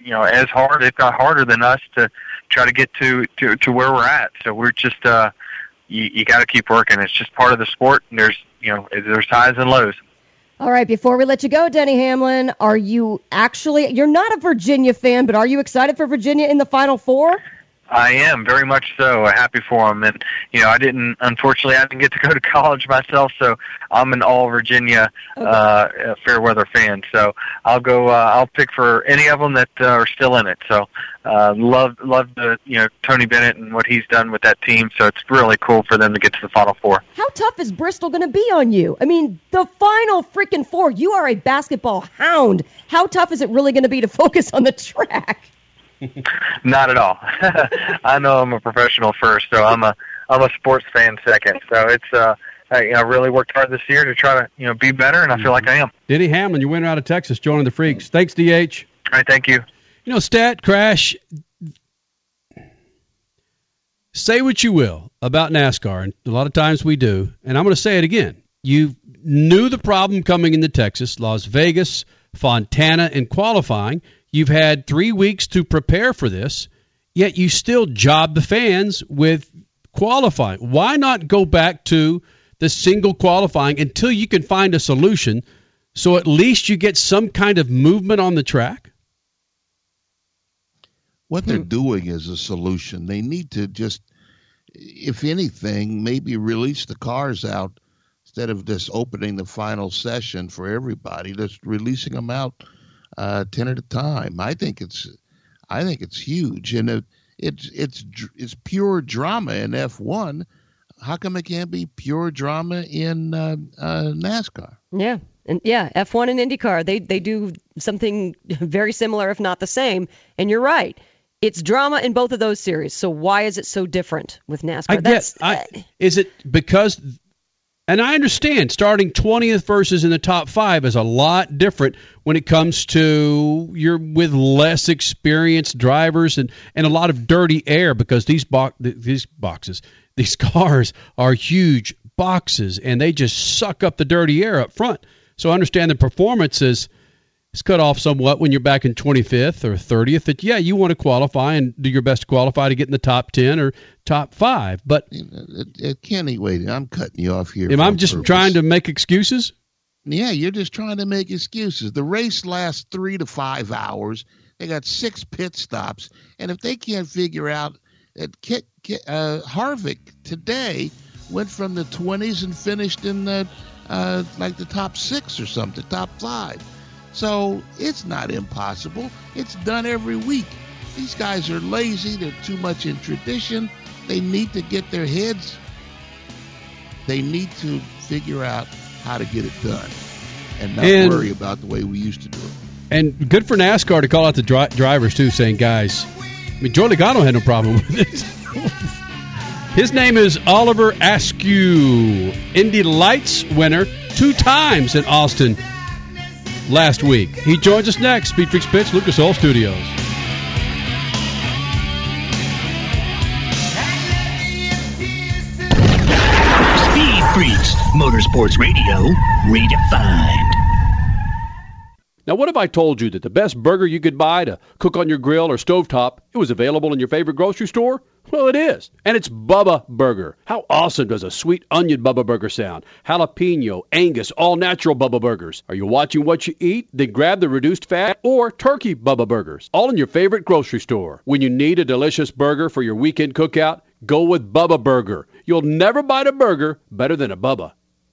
you know as hard, if not harder than us, to try to get to to to where we're at. So we're just uh, you, you got to keep working. It's just part of the sport. And there's you know there's highs and lows. All right, before we let you go, Denny Hamlin, are you actually you're not a Virginia fan, but are you excited for Virginia in the Final Four? I am very much so happy for him, and you know I didn't unfortunately I didn't get to go to college myself, so I'm an all Virginia uh, fair weather fan. So I'll go. Uh, I'll pick for any of them that uh, are still in it. So uh, love love the you know Tony Bennett and what he's done with that team. So it's really cool for them to get to the Final Four. How tough is Bristol going to be on you? I mean, the Final freaking four. You are a basketball hound. How tough is it really going to be to focus on the track? Not at all. I know I'm a professional first, so I'm a I'm a sports fan second. So it's uh I, you know, really worked hard this year to try to you know be better, and I feel like I am. Denny Hamlin, you winner out of Texas, joining the Freaks. Thanks, DH. All right, thank you. You know, Stat Crash. Say what you will about NASCAR, and a lot of times we do, and I'm going to say it again. You knew the problem coming into Texas, Las Vegas, Fontana, and qualifying. You've had three weeks to prepare for this, yet you still job the fans with qualifying. Why not go back to the single qualifying until you can find a solution so at least you get some kind of movement on the track? What they're hmm. doing is a solution. They need to just, if anything, maybe release the cars out instead of just opening the final session for everybody. Just releasing them out uh, ten at a time. I think it's, I think it's huge, and it, it's it's it's pure drama in F1. How come it can't be pure drama in uh, uh, NASCAR? Yeah, and yeah, F1 and IndyCar, they they do something very similar, if not the same. And you're right. It's drama in both of those series. So why is it so different with NASCAR? I get. I, is it because? And I understand starting 20th versus in the top five is a lot different when it comes to you're with less experienced drivers and, and a lot of dirty air because these bo- these boxes these cars are huge boxes and they just suck up the dirty air up front. So I understand the performance is is cut off somewhat when you're back in 25th or 30th. That yeah, you want to qualify and do your best to qualify to get in the top 10 or top five. But uh, Kenny, wait, I'm cutting you off here. Am I just purpose. trying to make excuses? Yeah, you're just trying to make excuses. The race lasts three to five hours. They got six pit stops, and if they can't figure out that Kit, Kit, uh, Harvick today went from the 20s and finished in the uh, like the top six or something, top five. So it's not impossible. It's done every week. These guys are lazy. They're too much in tradition. They need to get their heads. They need to figure out how to get it done and not and, worry about the way we used to do it. And good for NASCAR to call out the dri- drivers too, saying, "Guys, I mean, Joey Logano had no problem with it." His name is Oliver Askew, Indy Lights winner two times in Austin last week. He joins us next. Speed Freaks Pitch, Lucas Oil Studios. Speed Freaks, Motorsports Radio, redefined. Now, what if I told you that the best burger you could buy to cook on your grill or stovetop, it was available in your favorite grocery store? Well, it is. And it's Bubba Burger. How awesome does a sweet onion Bubba Burger sound? Jalapeno, Angus, all natural Bubba Burgers. Are you watching what you eat? Then grab the reduced fat or turkey Bubba Burgers. All in your favorite grocery store. When you need a delicious burger for your weekend cookout, go with Bubba Burger. You'll never bite a burger better than a Bubba.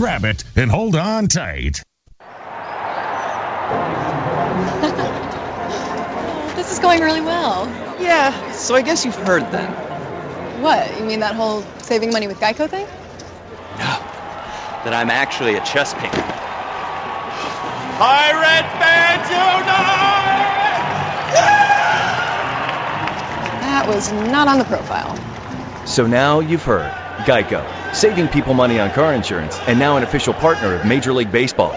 Grab it and hold on tight. this is going really well. Yeah, so I guess you've heard then. What? You mean that whole saving money with Geico thing? No, that I'm actually a chess painter. Pirate fans unite! That was not on the profile. So now you've heard. Geico, saving people money on car insurance, and now an official partner of Major League Baseball.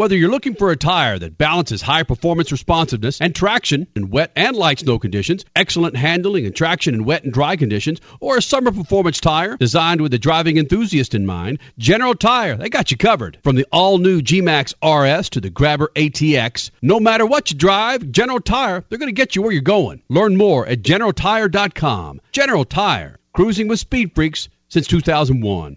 Whether you're looking for a tire that balances high performance responsiveness and traction in wet and light snow conditions, excellent handling and traction in wet and dry conditions, or a summer performance tire designed with the driving enthusiast in mind, General Tire, they got you covered. From the all new G-Max RS to the Grabber ATX, no matter what you drive, General Tire, they're going to get you where you're going. Learn more at generaltire.com. General Tire, cruising with speed freaks since 2001.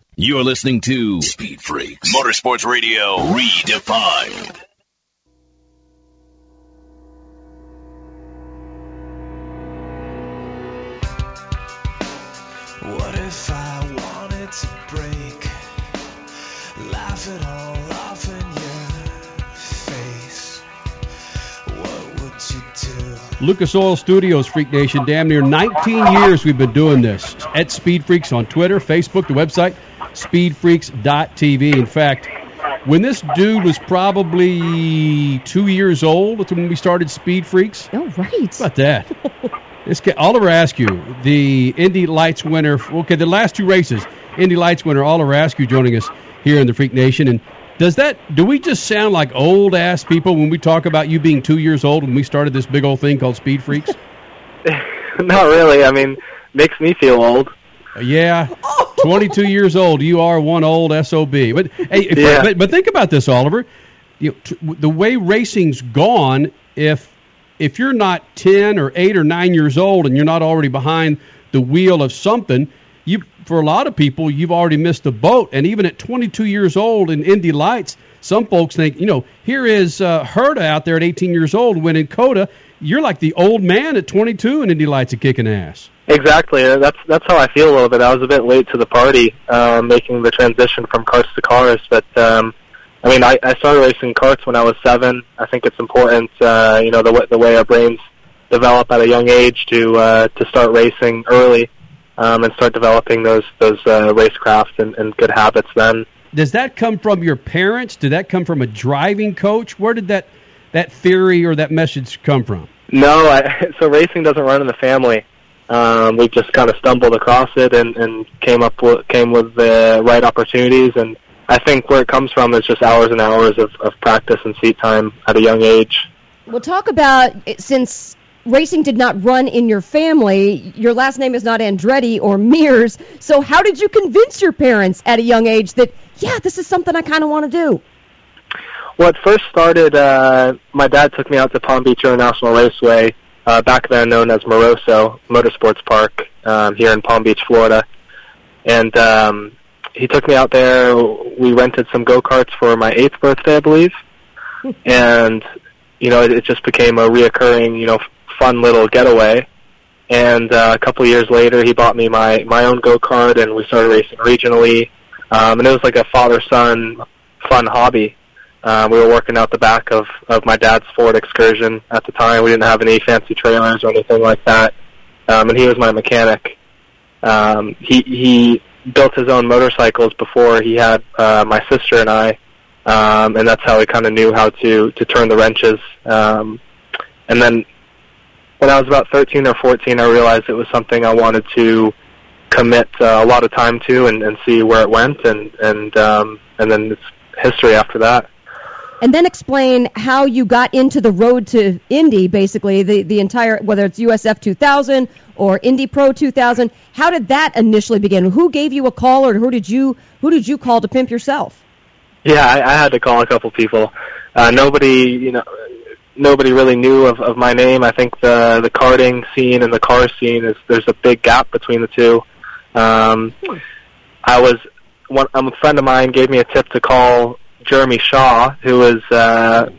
You're listening to Speed Freaks Motorsports Radio Redefined. What if I wanted to break? Laugh it all off in your face. What would you do? Lucas Oil Studios, Freak Nation. Damn near 19 years we've been doing this. At Speed Freaks on Twitter, Facebook, the website, speedfreaks.tv. In fact, when this dude was probably two years old, that's when we started Speed Freaks. Oh, right. How about that? this guy, Oliver Askew, the Indy Lights winner. Okay, the last two races, Indy Lights winner Oliver Askew joining us here in the Freak Nation. And does that do we just sound like old ass people when we talk about you being two years old when we started this big old thing called Speed Freaks? Not really. I mean, makes me feel old. Yeah, 22 years old. You are one old sob. But hey, Yeah. but, but think about this, Oliver. You know, t- the way racing's gone, if if you're not 10 or 8 or 9 years old and you're not already behind the wheel of something, you for a lot of people you've already missed the boat. And even at 22 years old in Indy Lights, some folks think, you know, here is uh, Herta out there at 18 years old winning COTA. You're like the old man at 22 in Indy Lights and kicking ass. Exactly. Uh, That's that's how I feel a little bit. I was a bit late to the party, uh, making the transition from carts to cars. But um, I mean, I, I started racing carts when I was seven. I think it's important, uh, you know, the the way our brains develop at a young age to uh, to start racing early um, and start developing those those uh, racecraft and, and good habits. Then Does that come from your parents? Did that come from a driving coach? Where did that that theory or that message come from? No, I, so racing doesn't run in the family. Um, we just kind of stumbled across it and, and came up with, came with the right opportunities. And I think where it comes from is just hours and hours of, of practice and seat time at a young age. We'll talk about since racing did not run in your family. Your last name is not Andretti or Mears. So how did you convince your parents at a young age that yeah, this is something I kind of want to do? Well, it first started, uh, my dad took me out to Palm Beach International Raceway, uh, back then known as Moroso Motorsports Park, um, here in Palm Beach, Florida. And um, he took me out there. We rented some go-karts for my eighth birthday, I believe. and, you know, it, it just became a reoccurring, you know, fun little getaway. And uh, a couple of years later, he bought me my, my own go-kart, and we started racing regionally. Um, and it was like a father-son fun hobby. Uh, we were working out the back of, of my dad's Ford Excursion at the time. We didn't have any fancy trailers or anything like that. Um, and he was my mechanic. Um, he he built his own motorcycles before he had uh, my sister and I, um, and that's how he kind of knew how to to turn the wrenches. Um, and then when I was about 13 or 14, I realized it was something I wanted to commit uh, a lot of time to and, and see where it went, and and um, and then it's history after that. And then explain how you got into the road to Indy, basically the the entire whether it's USF 2000 or Indy Pro 2000. How did that initially begin? Who gave you a call, or who did you who did you call to pimp yourself? Yeah, I, I had to call a couple people. Uh, nobody, you know, nobody really knew of, of my name. I think the the karting scene and the car scene is there's a big gap between the two. Um, I was one um, a friend of mine gave me a tip to call Jeremy Shaw, who is uh,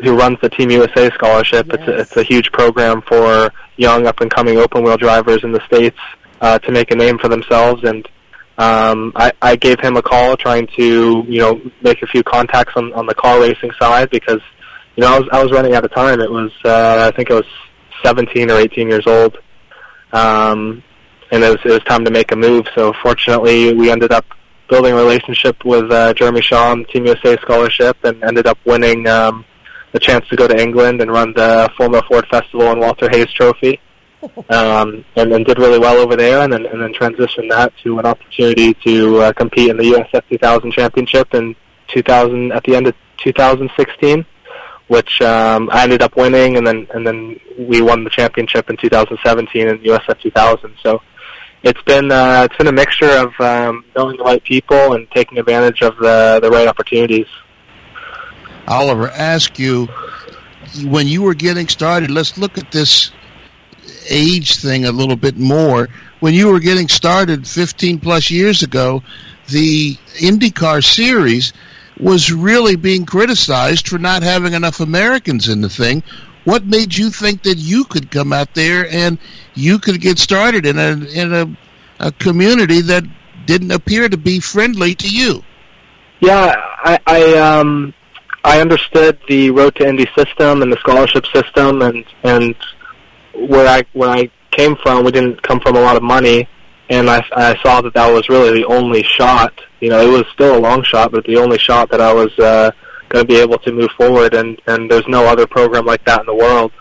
who runs the Team USA scholarship. It's a, it's a huge program for young up and coming open wheel drivers in the states uh, to make a name for themselves and. Um, I, I gave him a call trying to, you know, make a few contacts on, on the car racing side because you know, I was I was running out of time. It was uh, I think I was 17 or 18 years old, um, and it was it was time to make a move. So fortunately, we ended up building a relationship with uh, Jeremy Shaw on Team USA scholarship, and ended up winning um, a chance to go to England and run the Formula Ford Festival and Walter Hayes Trophy. Um, and then did really well over there, and then and then transitioned that to an opportunity to uh, compete in the USF 2000 Championship in 2000 at the end of 2016 which um, I ended up winning, and then and then we won the championship in 2017 in USF 2000. So it's been uh, it's been a mixture of um, knowing the right people and taking advantage of the the right opportunities. Oliver, Askew when you were getting started. Let's look at this age thing a little bit more. When you were getting started 15 plus years ago, the IndyCar series was really being criticized for not having enough Americans in the thing. What made you think that you could come out there and you could get started in a in a, a community that didn't appear to be friendly to you? Yeah, I, I um I understood the Road to Indy system and the scholarship system, and and where I where I came from, we didn't come from a lot of money, and I, I saw that that was really the only shot. You know, it was still a long shot, but the only shot that I was uh, going to be able to move forward, and and there's no other program like that in the world.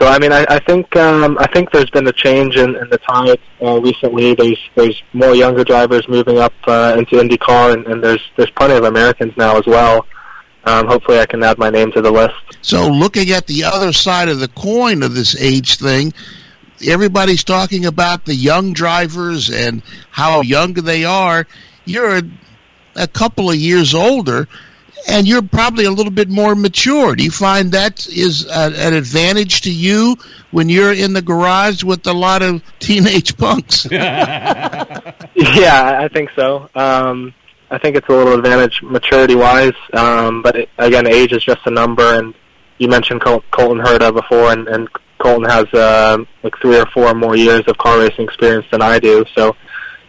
So I mean, I, I think um, I think there's been a change in, in the tide uh, recently. There's there's more younger drivers moving up uh, into IndyCar, and, and there's there's plenty of Americans now as well. Um, hopefully, I can add my name to the list. So, looking at the other side of the coin of this age thing, everybody's talking about the young drivers and how young they are. You're a a couple of years older, and you're probably a little bit more mature. Do you find that is a, an advantage to you when you're in the garage with a lot of teenage punks? yeah, I think so. Um, I think it's a little advantage maturity wise, um, but it, again, age is just a number. And you mentioned Col- Colton Herta before, and, and Colton has uh, like three or four more years of car racing experience than I do. So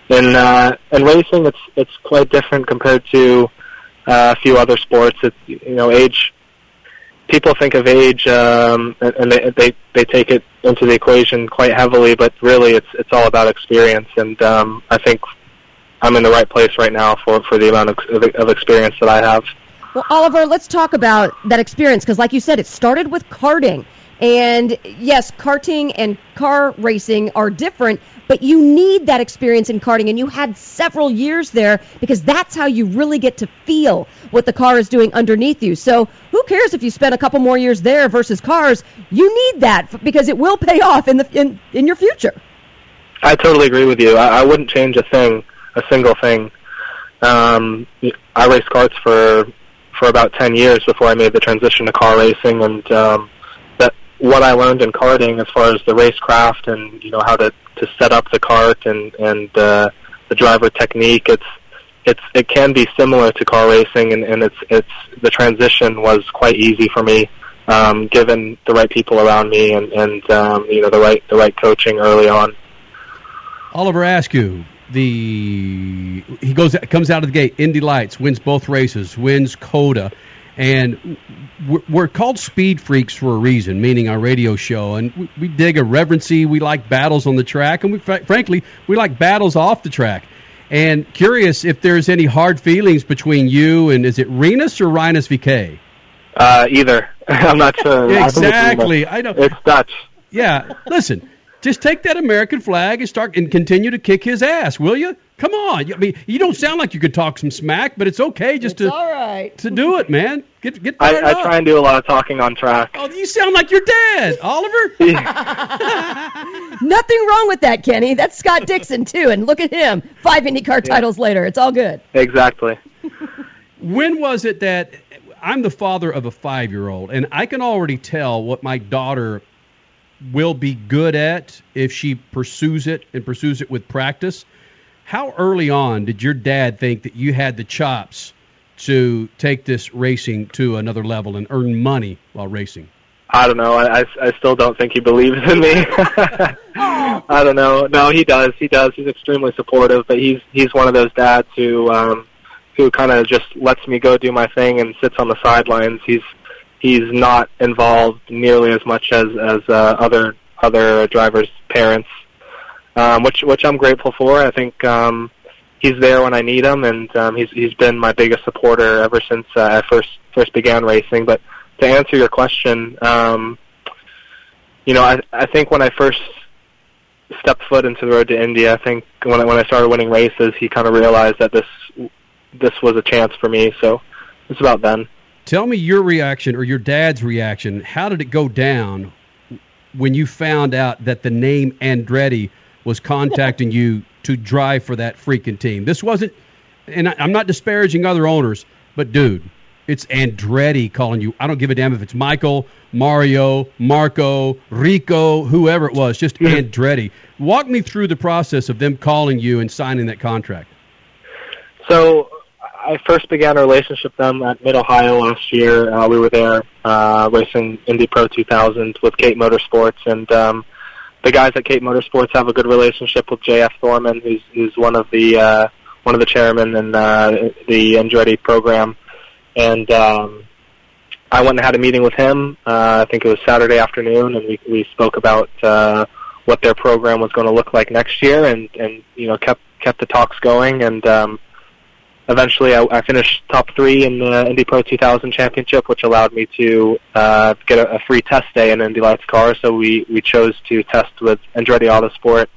in uh, in racing, it's it's quite different compared to uh, a few other sports. It's you know age. People think of age, um, and, and they, they they take it into the equation quite heavily, but really, it's it's all about experience. And um, I think I'm in the right place right now for for the amount of, of experience that I have. Well, Oliver, let's talk about that experience because, like you said, it started with karting. And yes, karting and car racing are different, but you need that experience in karting, and you had several years there because that's how you really get to feel what the car is doing underneath you. So who cares if you spend a couple more years there versus cars? You need that because it will pay off in the in, in your future. I totally agree with you. I, I wouldn't change a thing, a single thing. Um, I raced karts for for about ten years before I made the transition to car racing, and um, what I learned in karting as far as the racecraft and you know how to to set up the cart and and uh, the driver technique. It's it's it can be similar to car racing, and, and it's it's the transition was quite easy for me, um, given the right people around me and and um, you know the right the right coaching early on. Oliver Askew, the he goes comes out of the gate, Indy Lights, wins both races, wins COTA and we're called speed freaks for a reason, meaning our radio show. And we dig irreverency. We like battles on the track, and we frankly we like battles off the track. And curious if there's any hard feelings between you and is it Rinus or Rinus VeeKay? Uh, either. I'm not sure. exactly. I, I know. It's Dutch. Yeah. Listen, just take that American flag and start and continue to kick his ass, will you? Come on. I mean, you don't sound like you could talk some smack, but it's okay just it's to all right. to do it, man. Get get I, I try and do a lot of talking on track. Oh, you sound like your dad, Oliver. Nothing wrong with that, Kenny. That's Scott Dixon too, and look at him, five IndyCar yeah. titles later. It's all good. Exactly. when was it that I'm the father of a five year old, and I can already tell what my daughter will be good at if she pursues it and pursues it with practice. How early on did your dad think that you had the chops to take this racing to another level and earn money while racing? I don't know. I, I, still don't think he believes in me. I don't know. No, he does. He does. He's extremely supportive, but he's he's one of those dads who um who kind of just lets me go do my thing and sits on the sidelines. He's he's not involved nearly as much as as uh, other other drivers' parents, um, which which I'm grateful for. I think um, he's there when I need him, and um, he's he's been my biggest supporter ever since uh, I first first began racing. But to answer your question, um, you know, I I think when I first stepped foot into the road to Indy, I think when I, when I started winning races, he kind of realized that this this was a chance for me. So it's about then. Tell me your reaction or your dad's reaction. How did it go down when you found out that the name Andretti was contacting you to drive for that freaking team? This wasn't, and I, I'm not disparaging other owners, but dude, it's Andretti calling you. I don't give a damn if it's Michael, Mario, Marco, Rico, whoever it was, just Andretti. Walk me through the process of them calling you and signing that contract. So I first began a relationship with them at Mid Ohio last year. Uh, we were there uh, racing Indy Pro 2000 with Cape Motorsports, and um, the guys at Cape Motorsports have a good relationship with JF Thormann, who's who's one of the uh, one of the chairmen in uh, the Andretti program, and um, I went and had a meeting with him. Uh, I think it was Saturday afternoon, and we we spoke about uh, what their program was going to look like next year, and and you know kept kept the talks going, and um, eventually I, I finished top three in the Indy Pro 2000 championship, which allowed me to uh, get a, a free test day in Indy Lights car. So we, we chose to test with Andretti Autosport,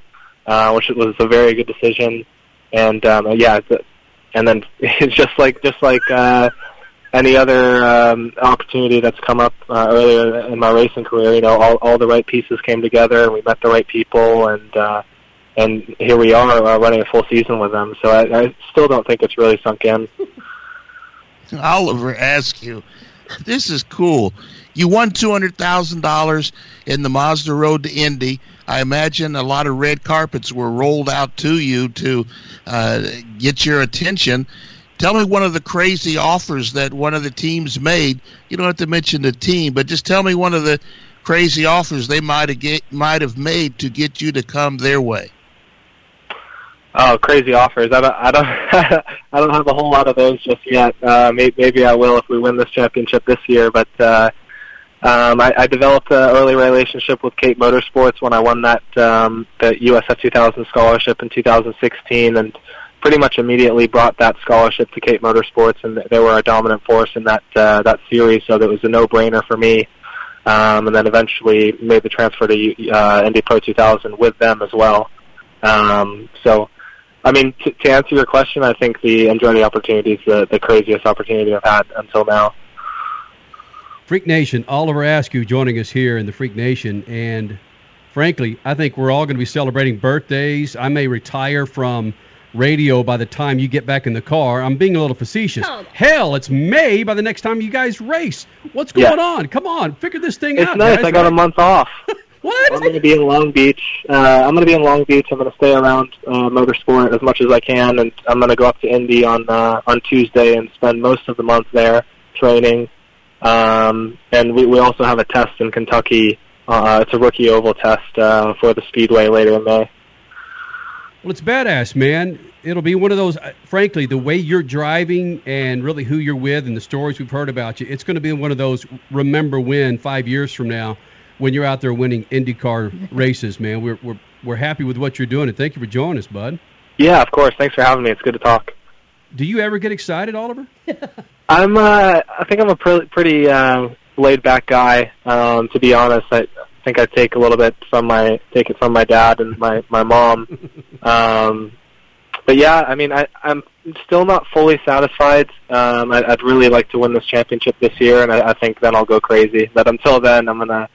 uh, which was a very good decision. And um, yeah, the, and then it's just like just like uh, any other um, opportunity that's come up uh, earlier in my racing career, you know, all, all the right pieces came together, and we met the right people, and uh, and here we are uh, running a full season with them. So I, I still don't think it's really sunk in. Oliver Askew, this is cool. You won two hundred thousand dollars in the Mazda Road to Indy. I imagine a lot of red carpets were rolled out to you to uh, get your attention. Tell me one of the crazy offers that one of the teams made. You don't have to mention the team, but just tell me one of the crazy offers they might have might have made to get you to come their way. Oh, crazy offers! I don't, I don't, I don't have a whole lot of those just yet. Uh, maybe, maybe I will if we win this championship this year. But uh, um, I, I developed an early relationship with Cape Motorsports when I won that um, the USF 2000 scholarship in 2016, and pretty much immediately brought that scholarship to Cape Motorsports, and they were a dominant force in that uh, that series. So that was a no-brainer for me. Um, and then eventually made the transfer to uh, Indy Pro 2000 with them as well. Um, so I mean, to, to answer your question, I think the Andretti opportunity is the, the craziest opportunity I've had until now. Freak Nation, Oliver Askew joining us here in the Freak Nation, and frankly, I think we're all going to be celebrating birthdays. I may retire from radio by the time you get back in the car. I'm being a little facetious. Oh. Hell, it's May by the next time you guys race. What's Yeah. going on? Come on, figure this thing It's out. nice. guys, I got a month off. what? I'm going to be in Long Beach. Uh, I'm going to be in Long Beach. I'm going to stay around uh, motorsport as much as I can, and I'm going to go up to Indy on uh, on Tuesday and spend most of the month there training. Um, and we, we also have a test in Kentucky. Uh, it's a rookie oval test uh, for the Speedway later in May. Well, it's badass, man. It'll be one of those. uh, Frankly, the way you're driving and really who you're with and the stories we've heard about you, it's going to be one of those remember when five years from now when you're out there winning IndyCar races, man. We're we're we're happy with what you're doing, and thank you for joining us, bud. Yeah, of course. Thanks for having me. It's good to talk. Do you ever get excited, Oliver? I'm uh I think I'm a pre- pretty uh, laid back guy. Um to be honest, I think I take a little bit from my take it from my dad and my my mom. Um but yeah, I mean I I'm still not fully satisfied. Um I I'd really like to win this championship this year and I, I think then I'll go crazy. But until then I'm gonna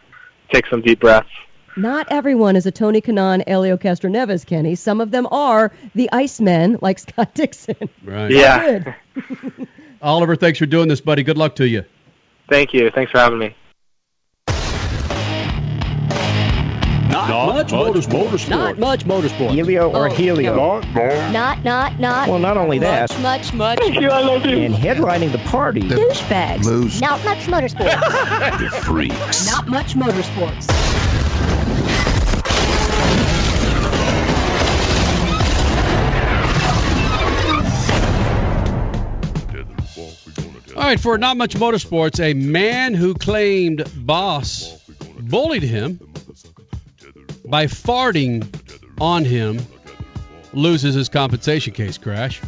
take some deep breaths. Not everyone is a Tony Kanaan, Helio Castroneves, Kenny. Some of them are the Icemen, like Scott Dixon. Right. Yeah. Oliver, thanks for doing this, buddy. Good luck to you. Thank you. Thanks for having me. Not, much motorsport. Not much motorsport. Helio or Oh, Helio. Not, not, not. Well, not only that. Much, much, much. And headlining the party. Douchebags. Moose. Not much motorsports. The freaks. not much motorsports. All right, for not much motorsports, a man who claimed boss bullied him by farting on him loses his compensation case. Crash.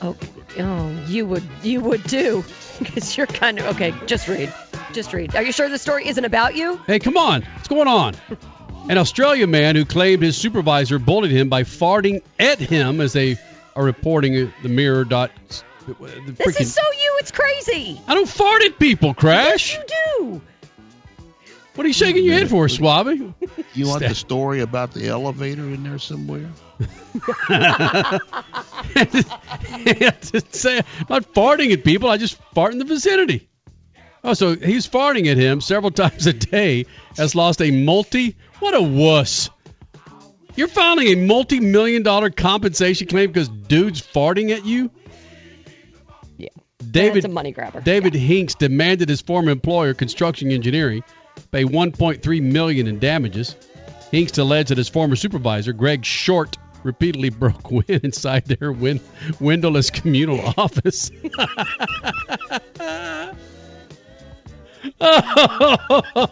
Oh, oh, you would, you would too, because you're kind of okay. Just read, just read. Are you sure the story isn't about you? Hey, come on, what's going on? An Australian man who claimed his supervisor bullied him by farting at him, as they are reporting the Mirror. Dot, the This is so you. It's crazy. I don't fart at people, Crash. Yes, you What are you shaking your head for, Swabby? You want the story about the elevator in there somewhere? Say, I'm not farting at people. I just fart in the vicinity. Oh, so he's farting at him several times a day. Has lost a multi. What a wuss! You're filing a multi-million dollar compensation claim because dude's farting at you. Yeah. David, It's a money grabber. David Hinks demanded his former employer, Construction Engineering, pay 1.3 million in damages. Hinks alleged that his former supervisor, Greg Short, repeatedly broke wind inside their win- windowless communal office.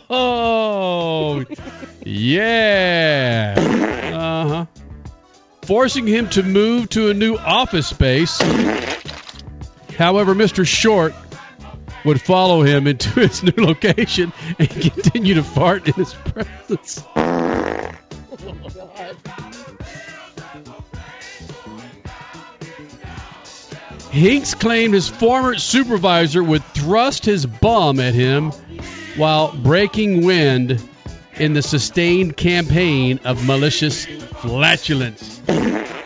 oh, yeah. Uh huh. Forcing him to move to a new office space. However, Mr. Short would follow him into his new location and continue to fart in his presence. Hinks claimed his former supervisor would thrust his bum at him while breaking wind in the sustained campaign of malicious flatulence.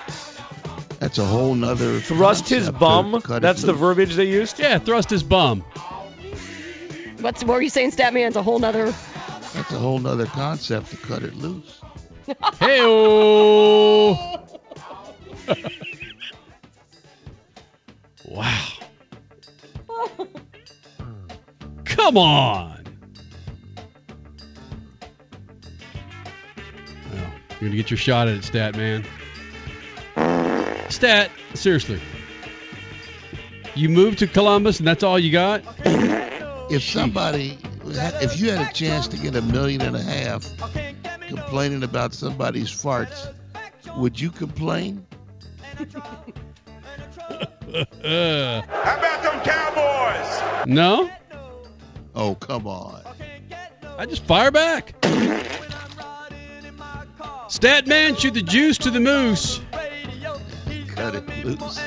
That's a whole nother Thrust his bum. That's the verbiage they used. Yeah, thrust his bum. What's what were you saying, Statman's a whole nother. That's a whole nother concept to cut it loose. Hey Wow. Come on. Well, you're going to get your shot at it, Stat Man. Stat, seriously. You moved to Columbus and that's all you got? If somebody, if you had a chance to get a million and a half complaining about somebody's farts, would you complain? Uh, How about them Cowboys? no? Oh, come on. I just fire back. Stat Man, shoot the juice to the moose. Cut it loose.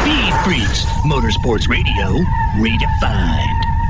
Speed Freaks, Motorsports Radio, redefined.